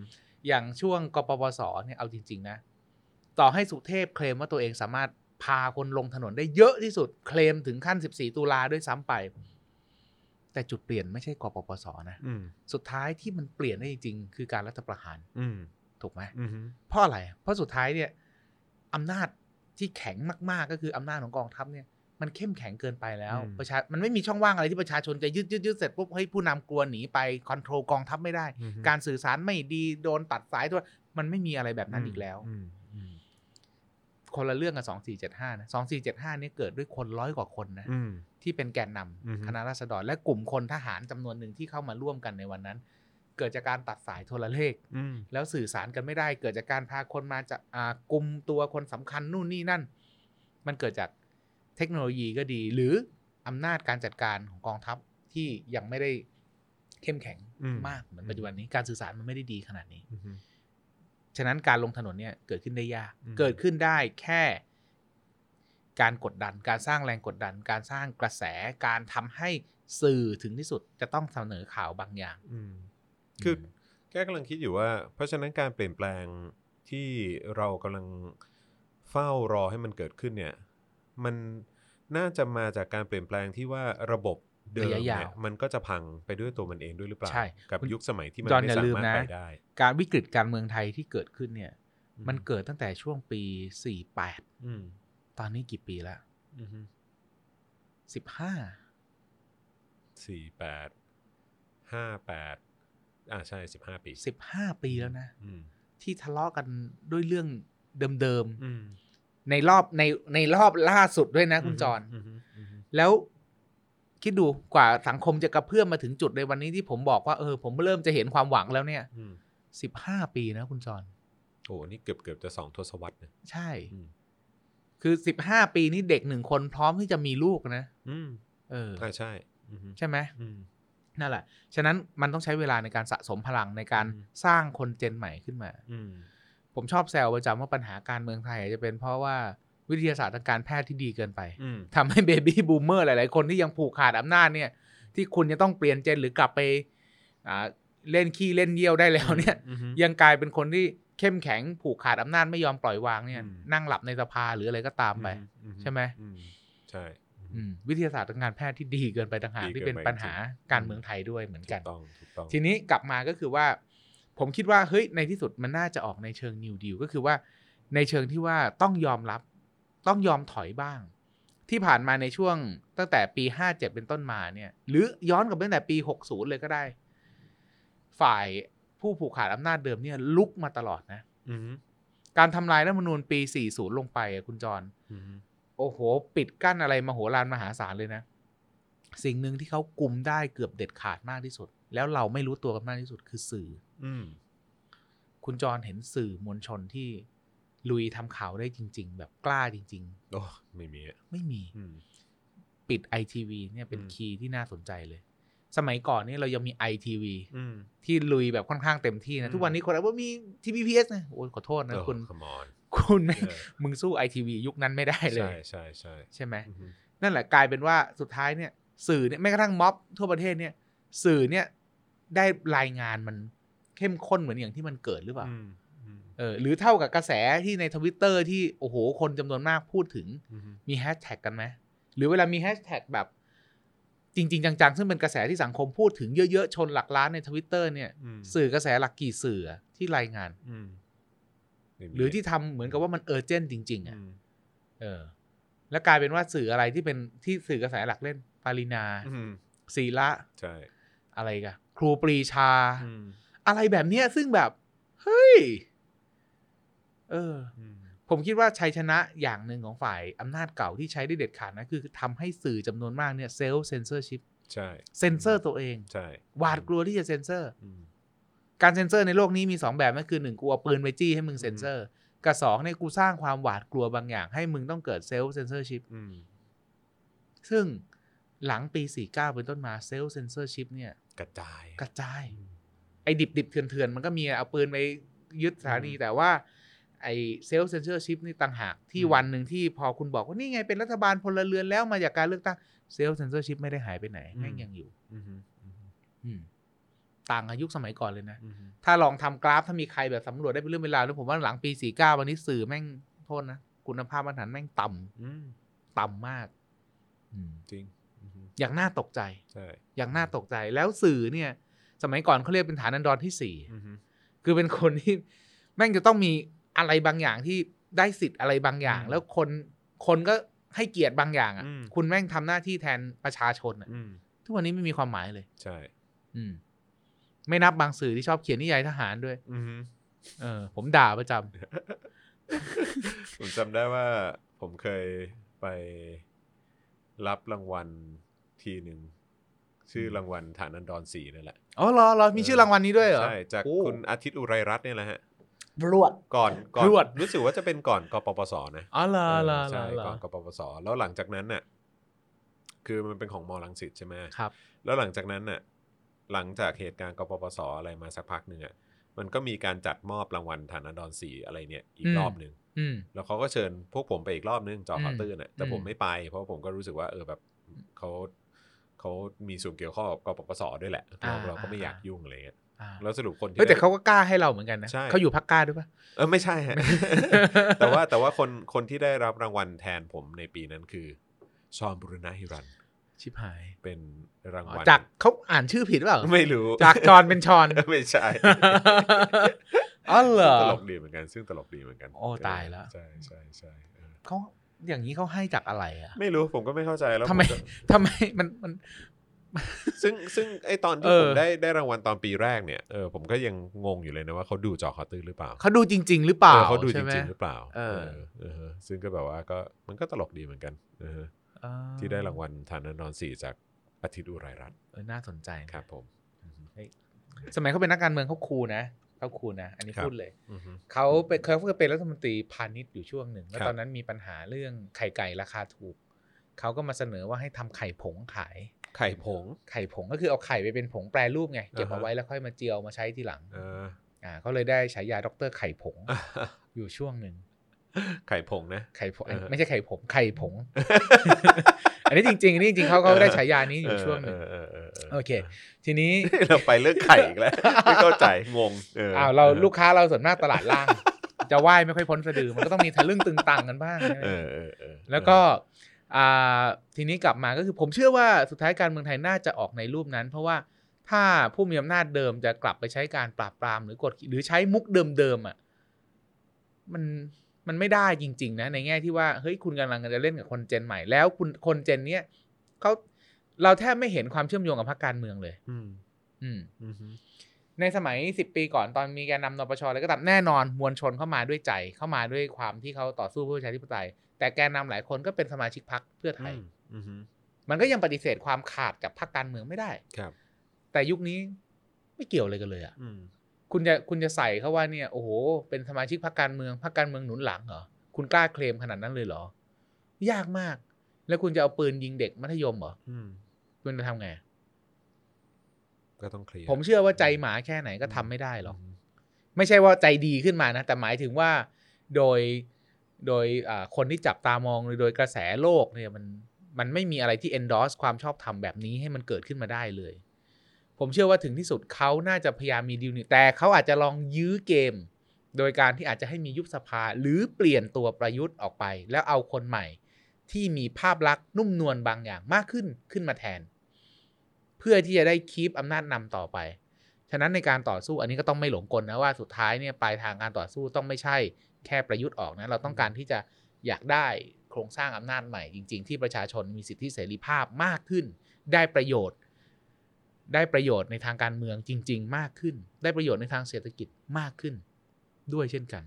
อย่างช่วงกปปสเนี่ยเอาจริง ๆ นะ ต่อให้สุเทพเคลมว่าตัวเองสามารถ พาคนลงถนนได้เยอะที่สุด เคลมถึงขั้น 14 ตุลาด้วยซ้ำไป แต่จุดเปลี่ยนไม่ใช่กปปสนะอืมสุดท้ายที่มันเปลี่ยนได้จริงๆคือการรัฐประหารอืมถูกไหมอือฮึเพราะอะไรเพราะสุดท้ายเนี่ยอำนาจที่แข็งมากๆ ก็คืออำนาจของกองทัพเนี่ยมันเข้มแข็งเกินไปแล้ว ประชา มันไม่มีช่องว่างอะไรที่ประชาชนจะยึดยึดยึดเสร็จปุ๊บเฮ้ยผู้นำกลัวหนีไปคอนโทรลกองทัพไม่ได้อือฮึการสื่อสารไม่ดีโดนตัดสายตัวมันไม่มีอะไรแบบนั้นอีกแล้วอืมอืม คนละเรื่องกับสองสี่เจ็ดห้านะสองสี่เจ็ดห้านี่ยเกิดด้วยคนร้อยกว่าคนนะอืมที่เป็นแกนนำอือฮึคณะราษฎรและกลุ่มคนทหารจำนวนหนึ่งที่เข้ามาร่วมกันในวันนั้น เกิดจากการตัดสายโทรเลขอืมแล้วสื่อสารกันไม่ได้ เกิดจากการพาคนมาจะอ่ากลุ่มตัวคนสำคัญนู่นนี่นั่น มันเกิดจากเทคโนโลยีก็ดี หรืออำนาจการจัดการของกองทัพที่ยังไม่ได้เข้มแข็งอืมมากเหมือนปัจจุบันนี้การสื่อสารมันไม่ได้ดีขนาดนี้อือฮึ ฉะนั้นการลงถนนเนี่ยเกิดขึ้นได้ยากอืมเกิดขึ้นได้แค่ การกดดัน การสร้างแรงกดดัน การสร้างกระแส การทำให้สื่อถึงที่สุดจะต้องเสนอข่าวบางอย่างอืมคือแค่กำลังคิดอยู่ว่า เพราะฉะนั้นการเปลี่ยนแปลงที่เรากำลังเฝ้ารอให้มันเกิดขึ้นเนี่ย มันน่าจะมาจากการเปลี่ยนแปลงที่ว่าระบบ เดิมระยะเนี่ยยาวมันก็จะพังไปด้วยตัวมันเองด้วยหรือเปล่าใช่กับคุณยุคสมัยที่มันจอห์นไม่อย่าสาลืมมารถนะไปได้ การวิกฤตการเมืองไทยที่เกิดขึ้นเนี่ยอืมันเกิดตั้งแต่ช่วงปี48อืมตอนนี้กี่ปีแล้วอือฮึ15สี่แปดห้าแปดอ่าใช่สิบห้าปีสิบห้าปีแล้วนะอืมที่ทะเลาะกันด้วยเรื่องเดิมอืมๆในรอบในในรอบล่าสุดด้วยนะคุณจรอืมอืมแล้ว คิดดูกว่าสังคมจะกระเพื่อมมาถึงจุดในวันนี้ที่ผมบอกว่าเออผมเริ่มจะเห็นความหวังแล้วเนี่ยอืมสิบห้าปีนะคุณจรโอ้นี่เกือบเกือบจะสองทศวรรษนะใช่อืมคือสิบห้าปีนี้เด็กหนึ่งคนพร้อมที่จะมีลูกนะอืมเอออ่าใช่อืมใช่ไหมอืมนั่นแหละ ฉะนั้นมันต้องใช้เวลาในการสะสมพลังในการอืมสร้างคนเจนใหม่ขึ้นมาอืมผมชอบแซวประจำว่าปัญหาการเมืองไทยอาจจะเป็นเพราะว่า วิทยาศาสตร์ทางการแพทย์ที่ดีเกินไปอืมทำให้ baby boomer หลาย ๆ คนที่ยังผูกขาดอำนาจเนี่ย ที่คุณจะต้องเปลี่ยน gen หรือกลับไปอ่าเล่นขี้เล่นเยี่ยวได้แล้วเนี่ยอืมยังกลายเป็นคนที่เข้มแข็งผูกขาดอำนาจไม่ยอมปล่อยวางเนี่ยอืมนั่งหลับในสภาหรืออะไรก็ตามไปอืใช่ไหมอืใช่อืมวิทยาศาสตร์ทางการแพทย์ที่ดีเกินไปต่างหากดีเกินที่เป็นไปปัญหาจริงการเมืองไทยด้วยเหมือนถูกันกต้องถูกต้องทีนี้กลับมาก็คือว่า ผมคิดว่าเฮ้ยในที่สุดมันน่าจะออกในเชิงนิวดีลก็คือว่าในเชิงที่ว่าต้องยอมรับ ต้องยอมถอยบ้าง ที่ผ่านมาในช่วงตั้งแต่ปี 57 เป็นต้นมาเนี่ย หรือย้อนกลับไปตั้งแต่ปี 60 เลยก็ได้ ฝ่ายผู้ผูกขาดอำนาจเดิมเนี่ยลุกมาตลอดนะอืมการทำลายรัฐธรรมนูญปี 40 ลงไปอะคุณจรอืมโอ้โห ปิดกั้นอะไรมโหฬารมหาศาลเลยนะ สิ่งหนึ่งที่เขากลุ่มได้เกือบเด็ดขาดมากที่สุด แล้วเราไม่รู้ตัวกันมากที่สุดคือสื่อ อืมคุณจรเห็นสื่อมวลชนที่ ลุยทำข่าวได้จริง ๆ แบบกล้าจริงโอ้ไม่มีอะๆไม่มีอืมปิด ITV เนี่ยเป็นอืมคีย์ที่น่าสนใจเลย สมัยก่อนเนี่ยเรายังมี ITV อืมที่ลุยแบบค่อนข้างเต็มที่อืนะมทุกวันนี้คนบอกว่ามี TVPS นะโอ้ยขอโทษนะโอ้คุณ come on คุณแม่งเออมึงสู้ ITV ยุคนั้นไม่ได้เลใช่ยใช่ใช่ใช่ไหมอืมนั่นแหละกลายเป็นว่าสุดท้ายเนี่ย สื่อเนี่ยแม้กระทั่งม็อบทั่วประเทศเนี่ย สื่อเนี่ยได้รายงานมันเข้มข้นเหมือนอย่างที่มันเกิดหรือเปล่าอืมอืม เออหรือเท่ากับกระแสที่ในทวิตเตอร์ที่โอ้โหคนจำนวนมากพูดถึงอืมมีแฮชแท็กกันไหมหรือเวลามีแฮชแท็กแบบจริง ๆ จัง ๆ ซึ่งเป็นกระแสที่สังคมพูดถึงเยอะ ๆ ชนหลักล้านในทวิตเตอร์เนี่ยอืมสื่อกระแสหลักกี่สื่ออะที่รายงานอืมไม่มีหรือที่ทำเหมือนกับว่ามัน urgent จริง ๆอะอืมเออ แล้วกลายเป็นว่าสื่ออะไรที่เป็นที่สื่อกระแสหลักเล่นปารินาอืมศีละใช่อะไรกันครูปรีชาอืมอะไรแบบเนี้ยซึ่งแบบ เฮ้ย เอออืมผมคิดว่าชัยชนะอย่างหนึ่งของฝ่ายอำนาจเก่าที่ใช้ได้เด็ดขาดนะ คือทำให้สื่อจำนวนมากเนี่ยเซลฟ์เซนเซอร์ชิพใช่เซนเซอร์ตัวเองใช่หวาดกลัวที่จะเซนเซอร์อืมการเซนเซอร์ในโลกนี้มีสองแบบนั่นคือหนึ่งกูเอาปืนไปจี้ให้มึงเซนเซอร์ กับสองเนี่ยกูสร้างความหวาดกลัวบางอย่าง ให้มึงต้องเกิดเซลฟ์เซนเซอร์ชิพอืมซึ่งหลังปี 49 เป็นต้นมาเซลฟ์เซนเซอร์ชิพเนี่ย กระจายกระจายอืมไอ้ดิบดิบๆเถื่อนๆมันก็มีเอาปืนไปยึดสถานีอืมแต่ว่า ไอ้เซลฟ์เซนเซอร์ชิพนี่ต่างหากที่อืมวันหนึ่งที่พอคุณบอกว่านี่ไงเป็นรัฐบาลพลเรือนแล้วมาจากการเลือกตั้งเซลฟ์เซนเซอร์ชิพไม่ได้หายไปไหนแม่งยังอยู่อืมอืมอืมต่างกับยุคสมัยก่อนเลยนะอืมถ้าลองทำกราฟถ้ามีใครแบบสำรวจได้เป็นเรื่องเวลาวแล้วผมว่าหลังปี49วันนี้สื่อแม่งโทษนะคุณภาพมาตรฐานแม่งต่ำอืมต่ำมากอืมจริงอืมอย่างน่าตกใจใช่อย่างน่าตกใจแล้วสื่อเนี่ย สมัยก่อนเขาเรียกเป็นฐานันดรที่สี่อืมคือเป็นคนที่แม่งจะต้องมี อะไรบางอย่างที่ได้สิทธิ์อะไรบางอย่างอืมแล้วคนคนก็ให้เกียรติบางอย่างอะอืมคุณแม่งทำหน้าที่แทนประชาชนอะอืมทุกวันนี้ไม่มีความหมายเลย ใช่ อืม ไม่นับบางสื่อที่ชอบเขียนนิยายทหารด้วย อืมเออ ผมด่าประจำผมจำได้ว่า ผมเคยไปรับรางวัลทีหนึ่งชื่อรางวัลฐานันดรสีนั่นแหละ อ๋อเหรอเหรอมีชื่อรางวัลนี้ด้วยเหรอ ใช่ จากโอ้คุณอาทิตย์อุไรรัตน์เนี่ยแหละฮะ รวด ก่อนก่อนรวด รู้สึกว่าจะเป็นก่อนกปปสนะอ๋อเหรอเหรอเออเหรใช่อเหรก่ออนกปปสแล้วหลังจากนั้นน่ะคือมันเป็นของมอลังสิตใช่ไหมครับ แล้วหลังจากนั้นน่ะหลังจากเหตุการณ์กปปสอะไรมาสักพักหนึ่งอะมันก็มีการจัดมอบรางวัลฐานันดรสีอะไรเนี่ยอีกอืมรอบหนึ่งอืมแล้วเขาก็เชิญพวกผมไปอีกรอบนึงจอข่าวตื้นอะแต่อืมผมไม่ไปเพราะผมก็รู้สึกว่าเออแบบเขาเขามีส่วนเกี่ยวข้องกับกปปสด้วยแหละเราเราก็ไม่อยากยุ่งอะไรเงี้ยอ่า แล้วสรุปคนที่เฮ้ยแต่ได้เขาก็กล้าให้เราเหมือนกันนะใช่เขาอยู่พักกล้าด้วยปะเออไม่ใช่ฮะแต่ว่าแต่ว่าคนคนที่ได้รับรางวัลแทนผมในปีนั้นคือชอนบุรณะฮิรันชิบหายเป็นรางอ๋อวัลจากเขาอ่านชื่อผิดหรือเปล่าไม่รู้ จากจอนเป็นชอนไม่ใช่อ๋อเหรอตลกดีเหมือนกัน ซึ่งตลกดีเหมือนกัน โอ้ตายแล้วใช่ใช่ใช่เออเขาอย่างนี้เขาให้จากอะไรอะ ไม่รู้ผมก็ไม่เข้าใจแล้วทำไมผก็ทำไมมันมัน ซึ่งซึ่งไอตอนที่เออ ผมได้ได้รางวัลตอนปีแรกเนี่ยเออผมก็ยังงงอยู่เลยนะว่าเขาดูเจอคอตื้นหรือเปล่าเขาดูจริง ๆ หรือเปล่าเออเขาดูจใช่ไหม ริงๆหรือเปล่าเออ เออฮะซึ่งก็แบบว่าก็มันก็ตลกดีเหมือนกันเออฮะอ่าที่ได้รางวัลฐานนอนสี่จากอาทิตย์อุไรรัตน์เออน่าสนใจนะ ครับผม สมัยเขาเป็นนักการเมืองเขาคูลนะเขาคูลนะ อันนี้ครับ พูดเลย อือฮึ เขาเป็นเขาเคยเป็นรัฐมนตรีพาณิชย์อยู่ช่วงหนึ่ง แล้วครับ ตอนนั้นมีปัญหาเรื่องไข่ไก่ราคาถูก เขาก็มาเสนอว่าให้ทำไข่ผงขาย ไข่ผง ไข่ผงก็คือเอาไข่ไปเป็นผงแปรรูปไง เก็บอ่าฮะเอาไว้แล้วค่อยมาเจียวมาใช้ทีหลังเอออ่าเขาเลยได้ฉายาดรไข่ผง อยู่ช่วงหนึ่งไข่ผงนะไข่ผงเออไม่ใช่ไข่ผมไข่ผง อันนี้จริงๆอันนี้จริงๆเขาเขาได้ฉายานี้อยู่ช่วงหนึ่งเออเออเออโอเค ทีนี้เราไปเรื่องไข่อีกแล้วไม่เข้าใจงงเอออ้าวเราลูกค้าเราส่วนมากตลาดล่าง จะไหว้ไม่ค่อยพ้นสะดือมันก็ต้องมีทะลึ่งตึงตังกันบ้างใช่ไหมเออเออเออแล้วก็อ่า ทีนี้กลับมาก็คือผมเชื่อว่าสุดท้ายการเมืองไทยน่าจะออกในรูปนั้น เพราะว่าถ้าผู้มีอำนาจเดิมจะกลับไปใช้การปราบปรามหรือกดขี่หรือใช้มุกเดิมๆอะมันมันไม่ได้จริง ๆ นะ ในแง่ที่ว่าเฮ้ยคุณกำลังจะเล่นกับคนเจนใหม่ แล้วคุณคนเจนเนี้ยเขาเราแทบไม่เห็นความเชื่อมโยงกับพรรคการเมืองเลย อืม อืมอืมฮึ ในสมัย 10 ปีก่อนตอนมีแกนนำนปชอะไรก็ตามแน่นอนมวลชนเข้ามาด้วยใจเข้ามาด้วยความที่เขาต่อสู้เพื่อประชาธิปไตย แต่แกนนำหลายคนก็เป็นสมาชิกพรรคเพื่อไทยอืมอืมฮึมันก็ยังปฏิเสธความขาดกับพรรคการเมืองไม่ได้ครับ แต่ยุคนี้ไม่เกี่ยวอะไรกันเลยอะอืมคุณจะคุณจะใส่เขาว่าเนี่ยโอ้โหเป็นสมาชิกพรรคการเมืองพรรคการเมืองหนุนหลังเหรอคุณกล้าเคลมขนาดนั้นเลยเหรอ ยากมาก แล้วคุณจะเอาปืนยิงเด็กมัธยมเหรออืมคุณจะทำไง ก็ต้องเคลียร์ผมเชื่อว่าใจหมาแค่ไหนก็ทำไม่ได้หรอกมไม่ใช่ว่าใจดีขึ้นมานะ แต่หมายถึงว่าโดยโดยอ่าคนที่จับตามองหรือโดยกระแสโลกเนี่ยมันมันไม่มีอะไรที่ endorse ความชอบธรรมแบบนี้ให้มันเกิดขึ้นมาได้เลย ผมเชื่อว่าถึงที่สุดเขาน่าจะพยายามมีดีลนี้แต่เขาอาจจะลองยื้อเกม โดยการที่อาจจะให้มียุบสภา หรือเปลี่ยนตัวประยุทธ์ออกไป แล้วเอาคนใหม่ที่มีภาพลักษณ์นุ่มนวลบางอย่างมากขึ้นขึ้นมาแทนเพื่อที่จะได้คีปอำนาจนำต่อไป ฉะนั้นในการต่อสู้อันนี้ก็ต้องไม่หลงกลนะว่าสุดท้ายเนี่ยปลายทางการต่อสู้ต้องไม่ใช่แค่ประยุทธ์ออกนะเราต้องการที่จะอยากได้โครงสร้างอำนาจใหม่จริง ๆ ที่ประชาชนมีสิทธิเสรีภาพมากขึ้น ได้ประโยชน์ ได้ประโยชน์ในทางการเมืองจริง ๆ มากขึ้น ได้ประโยชน์ในทางเศรษฐกิจมากขึ้น ด้วยเช่นกัน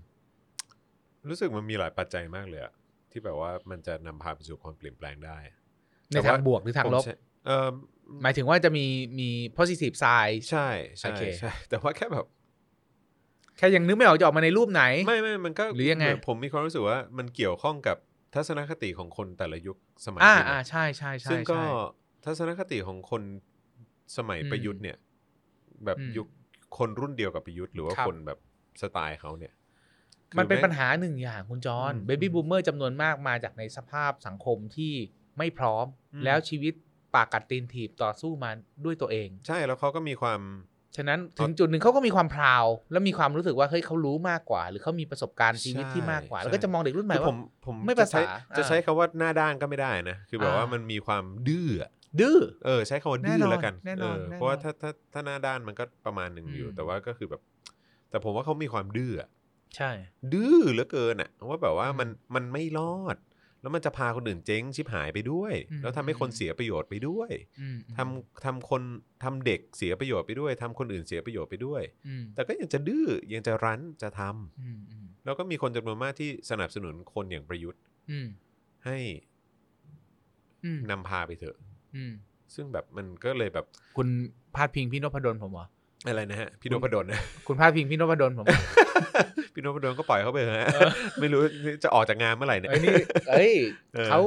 รู้สึกมันมีหลายปัจจัยมากเลยอะที่แบบว่ามันจะนำพาไปสู่ความเปลี่ยนแปลงได้ในทางบวกหรือทางลบผมใช้ เออหมายถึงว่าจะมีมี positive side ใช่ใช่โอเคใช่ แต่ว่าแค่แบบ แค่ยังนึกไม่ออกจะออกมาในรูปไหน ไม่ไม่มันก็หรือยังไงเหมืนผมมีความรู้สึกว่ามันเกี่ยวข้องกับทัศนคติของคนแต่ละยุคสมัยอ่านี้นะอ่าใช่ใช่ใช่ซึ่งก็ใช่ทัศนคติของคนสมัยอืมประยุทธ์เนี่ย แบบอืมยุคคนรุ่นเดียวกับประยุทธ์หรือว่าครับคนแบบสไตล์เขาเนี่ยคือมันเป็นแงปัญหาหนึ่งอย่างคุณจอห์นอืมเบบี้บูมเมอร์จำนวนมากมาจากในสภาพสังคมที่ไม่พร้อมอืมแล้วชีวิต ปากกัดตีนถีบต่อสู้มาด้วยตัวเอง ใช่แล้วเขาก็มีความ ฉะนั้นถึงจุดหนึ่งเขาก็มีความพราว แล้วมีความรู้สึกว่าเฮ้ยเขารู้มากกว่า หรือเขามีประสบการณ์ชีวิตที่มากกว่าใช่แล้วก็จะมองเด็กรุ่นใหม่คือผว่ามผมไม่จะใช้ภาษาจะอ่าใช้คำว่าหน้าด้านก็ไม่ได้นะ คือแบบว่าอ่ามัมันมีความดื้ออะดื้อเออใช้คำว่าดื้แน่อนอนแล้วกันแน่นเออนอแน่นอนเพราะว่าถ้าถ้าถ้าหน้าด้านมันก็ประมาณหนึ่งอยู่อืมแต่ว่าก็คือแบบ แต่ผมว่าเขามีความดื้ออะใช่ ดื้อเหลือเกินอะว่าแบบว่าอืมมันมันไม่รอด แล้วมันจะพาคนอื่นเจ๊งชิบหายไปด้วยอืมแล้วทำให้คนอืมเสียประโยชน์ไปด้วยอืมทำทำคนทำเด็กเสียประโยชน์ไปด้วยทำคนอื่นเสียประโยชน์ไปด้วยอืมแต่ก็ยังจะดื้อยังจะรั้นจะทำอืมอืมแล้วก็มีคนจำนวนมากที่สนับสนุนคนอย่างประยุทธ์อืมให้อืมนำพาไปเถอะอืมซึ่งแบบมันก็เลยแบบ คุณพาดพิงพี่นพดลผมเหรออะไรนะฮะพี่นพดลนะคุณพาดพิงพี่นพดลผม เหรอพี่นพดลก็ปล่อยเขาไปเถอะฮะไม่รู้จะออกจากงานเมื่อไหร่เนี่ยเอ้ยนี่เอ้ยเออเขา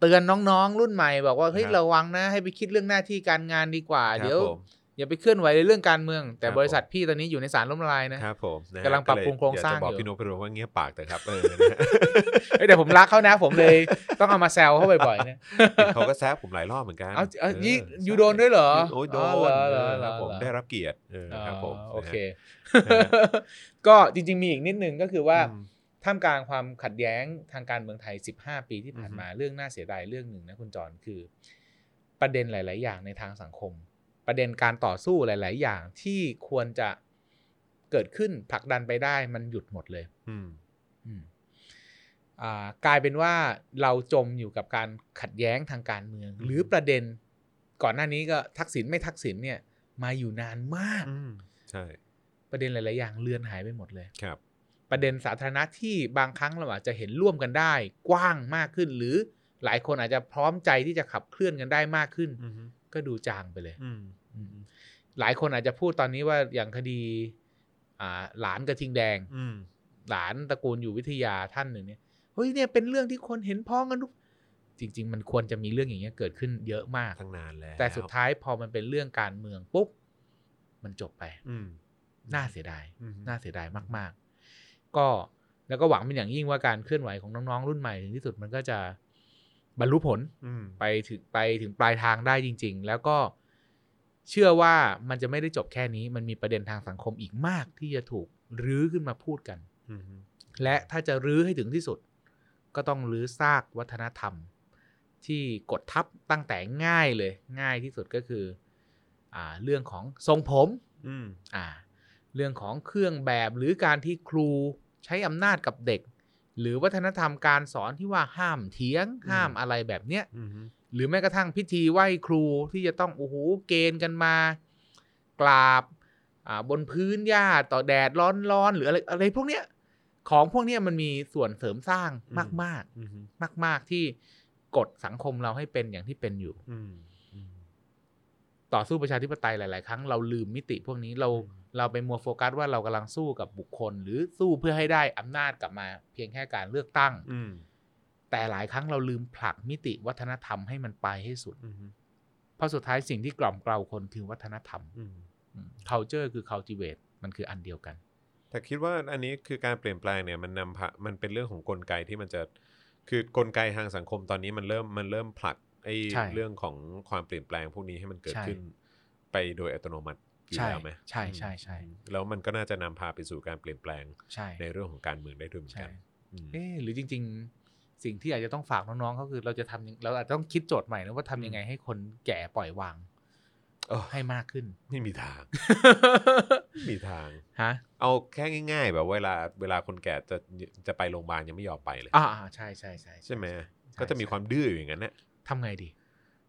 เตือนน้องๆรุ่นใหม่บอกว่าเฮ้ยครับระวังนะ ให้ไปคิดเรื่องหน้าที่การงานดีกว่าครับเดี๋ยวผม อย่าไปเคลื่อนไหวในเรื่องการเมือง แต่ครับบริษัทพี่ตอนนี้อยู่ในสารล้มละลายนะครับผมนะฮะกำลังปรับปรุงโครงสร้างอยกจะบอกอยู่พี่นพดลว่าเงียบปากแต่ครับเออนะฮะเอ้ยแต่ผมรักเขานะ ผมเลยต้องเอามาแซวเขาบ่อยๆนะเขาก็แซะผมหลายรอบเหมือนกันเอาเอาเออยี่ใช่ยูโดนด้วยเหรอโอ้ยโดอ๋อนเหรอเหรอเออเหรคอรับผมเหรอได้รับเกียรติเออครับผมอ๋อโอเคนะฮะก็จริง ๆ มีอีกนิดนึงก็คือว่าอืมท่ามกลางความขัดแย้งทางการเมืองไทย 15 ปีที่ผ่านอือฮึมาเรื่องน่าเสียดายเรื่องหนึ่งนะคุณจรคือ ประเด็นหลาย ๆ อย่างในทางสังคม ประเด็นการต่อสู้หลาย ๆ อย่างที่ควรจะเกิดขึ้นผลักดันไปได้มันหยุดหมดเลย อืมอืมอ่ากลายเป็นว่าเราจมอยู่กับการขัดแย้งทางการเมือง หรือประเด็นก่อนหน้านี้ก็ทักษิณไม่ทักษิณเนี่ย มาอยู่นานมากอืมใช่ประเด็นหลาย ๆ อย่างเลือนหายไปหมดเลยครับ ประเด็นสาธารณะที่บางครั้งเราอาจจะเห็นร่วมกันได้ กว้างมากขึ้น หรือหลายคนอาจจะพร้อมใจที่จะขับเคลื่อนกันได้มากขึ้นอืม ก็ดูจางไปเลยอืมอืมหลายคนอาจจะพูดตอนนี้ว่าอย่างคดี อ่า หลานกระทิงแดงอืมหลานตระกูลอยู่วิทยาท่านหนึ่งเนี่ยเฮ้ยเนี่ยเป็นเรื่องที่คนเห็นพ้องกันทุกจริง ๆ มันควรจะมีเรื่องอย่างเงี้ยเกิดขึ้นเยอะมากตั้งนานแล้วแต่สุดท้ายพอมันเป็นเรื่องการเมืองปุ๊บมันจบไป อืมน่าเสียดายอืมน่าเสียดายมาก ๆ ก็แล้วก็หวังเป็นอย่างยิ่งว่าการเคลื่อนไหวของน้อง ๆ รุ่นใหม่ถึงที่สุดมันก็จะ บรรลุผลอืมไปถึงไปถึงปลายทางได้จริง ๆ แล้วก็เชื่อว่ามันจะไม่ได้จบแค่นี้ มันมีประเด็นทางสังคมอีกมากที่จะถูกรื้อขึ้นมาพูดกันอืมและถ้าจะรื้อให้ถึงที่สุด ก็ต้องรื้อซากวัฒนธรรม ที่กดทับตั้งแต่ง่ายเลย ง่ายที่สุดก็คืออ่าเรื่องของทรงผมอืมอ่า เรื่องของเครื่องแบบหรือการที่ครูใช้อำนาจกับเด็ก หรือวัฒนธรรมการสอนที่ว่าห้ามเถียงห้ามอะไรแบบเนี้ยอืมหรือแม้กระทั่งพิธีไหว้ครูที่จะต้องโอ้โหเกณฑ์กันมา กราบอ่าบนพื้นหญ้าต่อแดดร้อนๆหรืออะไรอะไรพวกเนี้ยของพวกเนี้ยมันมีส่วนเสริมสร้างมากอืมๆมากๆที่กดสังคมเราให้เป็นอย่างที่เป็นอยู่อืมอืมต่อสู้ประชาธิปไตยหลาย ๆ ครั้งเราลืมมิติพวกนี้เราอืม เราไปมัวโฟกัสว่าเรากำลังสู้กับบุคคล หรือสู้เพื่อให้ได้อำนาจกลับมา เพียงแค่การเลือกตั้ง อืมแต่หลายครั้งเราลืมผลักมิติวัฒนธรรมให้มันไปให้สุดอืมเพราะสุดท้ายสิ่งที่กล่อมเกลาคนคือวัฒนธรรมอืมอืม culture คือ cultivate มันคืออันเดียวกัน แต่คิดว่าอันนี้คือการเปลี่ยนแปลงเนี่ยมันนำพามันเป็นเรื่องของกลไกที่มันจะคือกลไกทางสังคมตอนนี้มันเริ่มมันเริ่มผลักไอ้ใช่เรื่องของความเปลี่ยนแปลงพวกนี้ให้มันเกิดใช่ขึ้นไปโดยอัตโนมัติ อยู่ใช่แล้วไหมใช่ใช่ใช่อืมแล้วมันก็น่าจะนำพาไปสู่การเปลี่ยนแปลงใช่ในเรื่องของการเมืองได้ด้วยเหมือนใช่กันอืมเอ๊ะหรือจริง ๆ สิ่งที่อาจจะต้องฝากน้องๆก็คือเราจะทำยังเราอาจจะต้องคิดโจทย์ใหม่นะว่าทำยังไงให้คนแก่ปล่อยวางเออให้มากขึ้นไม่มีทางไม่มีทางฮะเอาแค่ง่าย ๆ แบบเวลาเวลาคนแก่จะจะไปโรงพยาบาลยังไม่ยอมไปเลยอ่าอ่าใช่ใช่ใช่ใช่ไหมใช่ก็จะมีความดื้ออยู่อย่างนั้นนะทำไงดี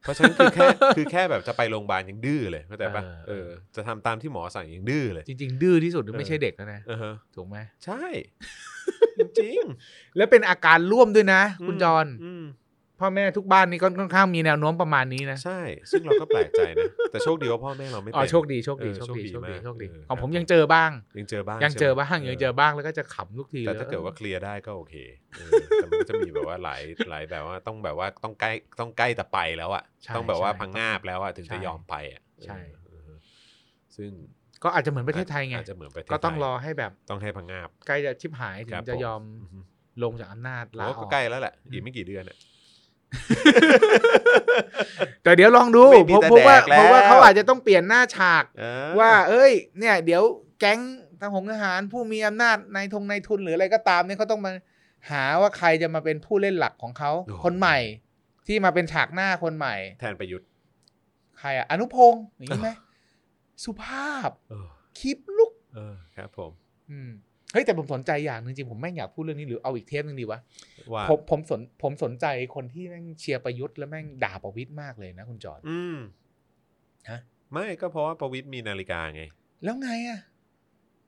เพราะฉะนั้นคือแค่คือแค่แบบจะไปโรงพยาบาลยังดื้อเลยเข้าใจปะเออเออจะทำตามที่หมอสั่งยังดื้อเลย จริง ๆ ดื้อที่สุดเออไม่ใช่เด็กแล้วนะเออฮะถูกไหมใช่ จริง แล้วเป็นอาการร่วมด้วยนะๆคุณจรอืม พ่อแม่ทุกบ้านนี่ก็ค่อนข้างมีแนวโน้มประมาณนี้นะ ใช่ ซึ่งเราก็แปลกใจนะ แต่โชคดีว่าพ่อแม่เราไม่อ๋อเป็นโชคดีโชคดีเออโชคดีโชโชคคดีดีมากโชคดีเออของผมครับยังเจอบ้าง ยังเจอบ้างยังเจอใช่ไหมบ้างยังเจอบ้างแล้วก็จะขำทุกทีแต่ลยถ้าเกิดว่าเคลียร์ได้ก็โอเคเออแต่มันก็จะมีแบบว่าหลายหลายแบบว่าต้องแบบว่าต้องใกล้ต้องใกล้แต่ไปแล้วอะใช่ต้องแบบว่าใช่พังงาบแล้วอะถึงใช่จะยอมไปอะใช่เออเออซึ่งก็อาจจะเหมือนประเทศไทยไงอาจจะเหมือนประเทศก็ต้องไทยรอให้แบบต้องให้พังงาบใกล้จะชิบหายถึครังบจะผมยอมอือฮึลงจากอำนาจผมลาว่าอก็อกใกล้แล้วแหละอีกไม่กี่เดือนอะ แต่เดี๋ยวลองดูไม่มีผมแต่เพราะว่าแดกแล้วเพราะว่าเขาอาจจะต้องเปลี่ยนหน้าฉากเออว่า เอ้ย เนี่ย เดี๋ยวแก๊งทหงทหารผู้มีอำนาจในทงในทุนหรืออะไรก็ตามเนี่ยเขาต้องมาหาว่าใครจะมาเป็นผู้เล่นหลักของเขาคนใหม่ ที่มาเป็นฉากหน้าคนใหม่ แทนประยุทธ์ใครอะอนุพงศ์อย่างนี้ไหมสุภาพเออคลิปลุกเออครับผม อืม เฮ้ยแต่ผมสนใจอย่างหนึงจริงผมแม่งอยากพูดเรื่องนี้หรือเอาอีกเทปหนึงดีวะว่าผมผมสนผมสนใจคนที่แม่งเชียร์ประยุทธ์แล้วแม่งด่าประวิตยมากเลยนะคุณจอร์ดอืมฮะไม่ก็เพราะว่าประวิตยมีนาฬิกาไง แล้วไงอะ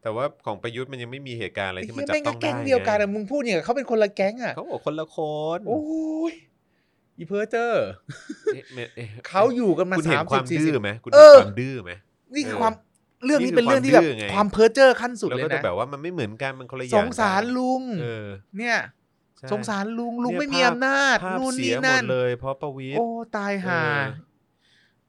แต่ว่าของประยุทธ์มันยังไม่มีเหตุการณ์อะไรไอ้ที่เหี้มันยจับแม่งต้ก็องได้แก๊งเดียวกันอะไงมึงพูดอย่างกับเขาเป็นคนละแก๊งอะเขาบอกคนละคนโอ้ยอีเพอร์เจอร์เอ๊ะเอ๊ะเขาอยู่กันมาคุณเห็สานมคสิวามบสี่ดื้สิบอไหมคุณเอเห็นอความดื้อไหมนี่คือเออความ เรื่องนี้นี่คือเป็นเรื่องที่แบบความดื้อไงความเพอร์เจอร์ขั้นสุดแล้วเลยก็จะนะแบบว่ามันไม่เหมือนกันมันคนละอสย่างงสารลุงเออเนี่ยใช่สงสารลุงลุงเนี่ยไม่มีภาพอำนาจภาพนู่นเสีนี่ยหมนั่ดนเลย เพราะประวิตยโอ้ตายห่าเออ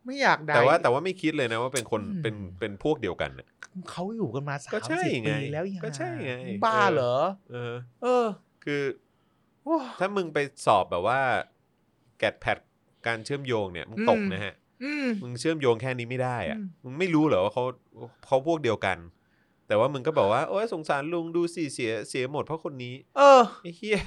ไม่อยากได้แต่ว่าแต่ว่าไม่คิดเลยนะว่าเป็นคนอืมเป็นเป็นพวกเดียวกันน่ะเขาอยู่กันมาสาก็มใช่สิบไงปีแล้วอีก็ใช่ไงบ้าเออเหรอ เออ เออ คือโอ้ถ้ามึงไปสอบแบบว่า แกดแพดการเชื่อมโยงเนี่ยมึงตกอืมนะฮะอื มมึงเชื่อมโยงแค่นี้ไม่ได้อะอืมมึงไม่รู้เหรอว่าเขาเขาพวกเดียวกัน แต่ว่ามึงก็บอกว่า โอ้ยสงสารลุงดูสิเสียเสียหมดเพราะคนนี้ เออไอ้เหี้ย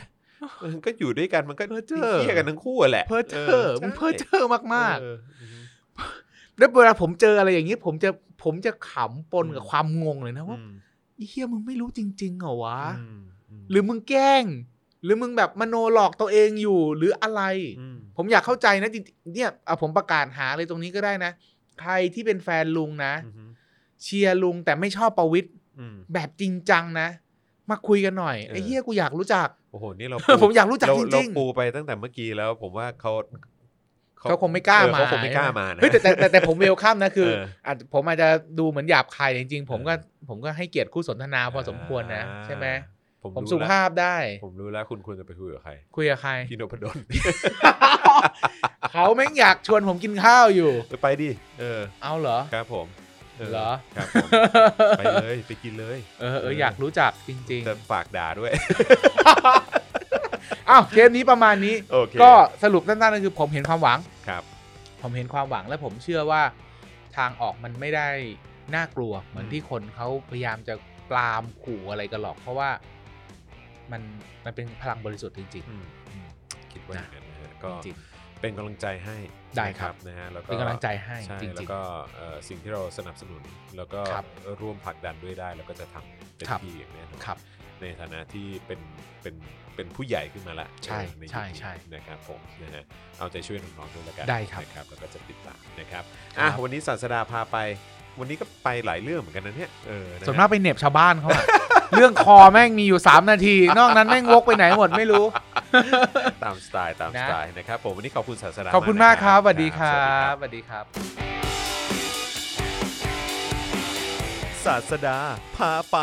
มันก็อยู่ด้วยกันมันก็เพ้อเจ้อเหี้ยกันทั้งคู่อะแหละ เพอร์เจออร์มึงเพอร์เจอร์มากเอออืมๆแล้วเวลาผมเจออะไรอย่างนี้ผมจะผมจะขำปนกับอืมความงงเลยนะว่าอืมไอ้เหี้ยมึงไม่รู้จริงๆเหรอวะอืมมหรือมึงแกล้ง หรือมึงแบบมโนหลอกตัวเองอยู่หรืออะไรอืมผมอยากเข้าใจนะจริงๆเนี่ยเอาผมประกาศหาเลยตรงนี้ก็ได้นะ ใครที่เป็นแฟนลุงนะอือฮึเชียร์ลุงแต่ไม่ชอบประวิตรอืมแบบจริงจังนะ มาคุยกันหน่อยเออไอ้เฮียกูอยากรู้จัก โอ้โห นี่เราผมอยากรู้จักเาจริงๆเราปูไปตั้งแต่เมื่อกี้แล้ว ผมว่าเขาเขาคงไม่กล้าเออมาเขาคงไม่กล้ามานะเฮ้ยแต่แต่แต่แต่ผมเวลคัมนะคือเอออาจผมอาจจะดูเหมือนหยาบคายแต่จริงๆ ผมก็เออผมก็ให้เกียรติคู่สนทนาพอสมควรนะอ่าใช่ไหม ผมผมรู้สุแล้ว ภาพได้ ผมรู้แล้วคุณควรจะไปคุยกับใคร คุยกับใคร พี่นพดล เขาแม่งอยากชวนผมกินข้าวอยู่เออไปดิ เออ เอาเหรอ ครับผมเหรอ ครับผม ไปเลย ไปกินเลย เออเอออยากรู้จักจริงแต่ฝากด่าด้วย ๆ อ้าวเทปนี้ประมาณนี้ โอเคก็สรุปสั้นๆก็คือผมเห็นความหวัง ครับ ผมเห็นความหวังและผมเชื่อว่าทางออกมันไม่ได้น่ากลัว เหมือนอืมที่คนเขาพยายามจะปรามขู่อะไรกันหรอก เพราะว่า มันมันเป็นพลังบริสุทธิ์จริงอืมๆอืมคิดว่าอย่างนั้นนะฮะก็จริงเป็นกำลังใจให้ได้ครับนะฮะแล้วก็เป็นกำลังใจให้ใช่จริงๆแล้วก็เอ่อสิ่งที่เราสนับสนุน แล้วก็ครับร่วมผลักดันด้วยได้ แล้วก็จะทำเต็มครับที่อย่างแน่นอนครับในฐานะที่เป็นเป็นเป็นผู้ใหญ่ขึ้นมาละใช่เออในยุคใช่นี้ใช่นะครับผมนะฮะเอาใจช่วยน้องๆด้วยละกันได้ครับนะครับแล้วก็จะติดตามนะครับครับอะวันนี้ศาสดาพาไป วันนี้ก็ไปหลายเรื่องเหมือนกันนะเนี่ยเออนะฮะส่วนมากไปเหน็บชาวบ้านเขาอะ เรื่องคอแม่งมีอยู่ 3 นาที นอกนั้นแม่งวกไปไหนหมดไม่รู้ ตามสไตล์ตามนะสไตล์นะครับผมวันนี้ขอบคุณศาสดาขอบคุณมากครับสนะวัสดีครัสวัสบสวัสดีครับ ศาสดาพาไป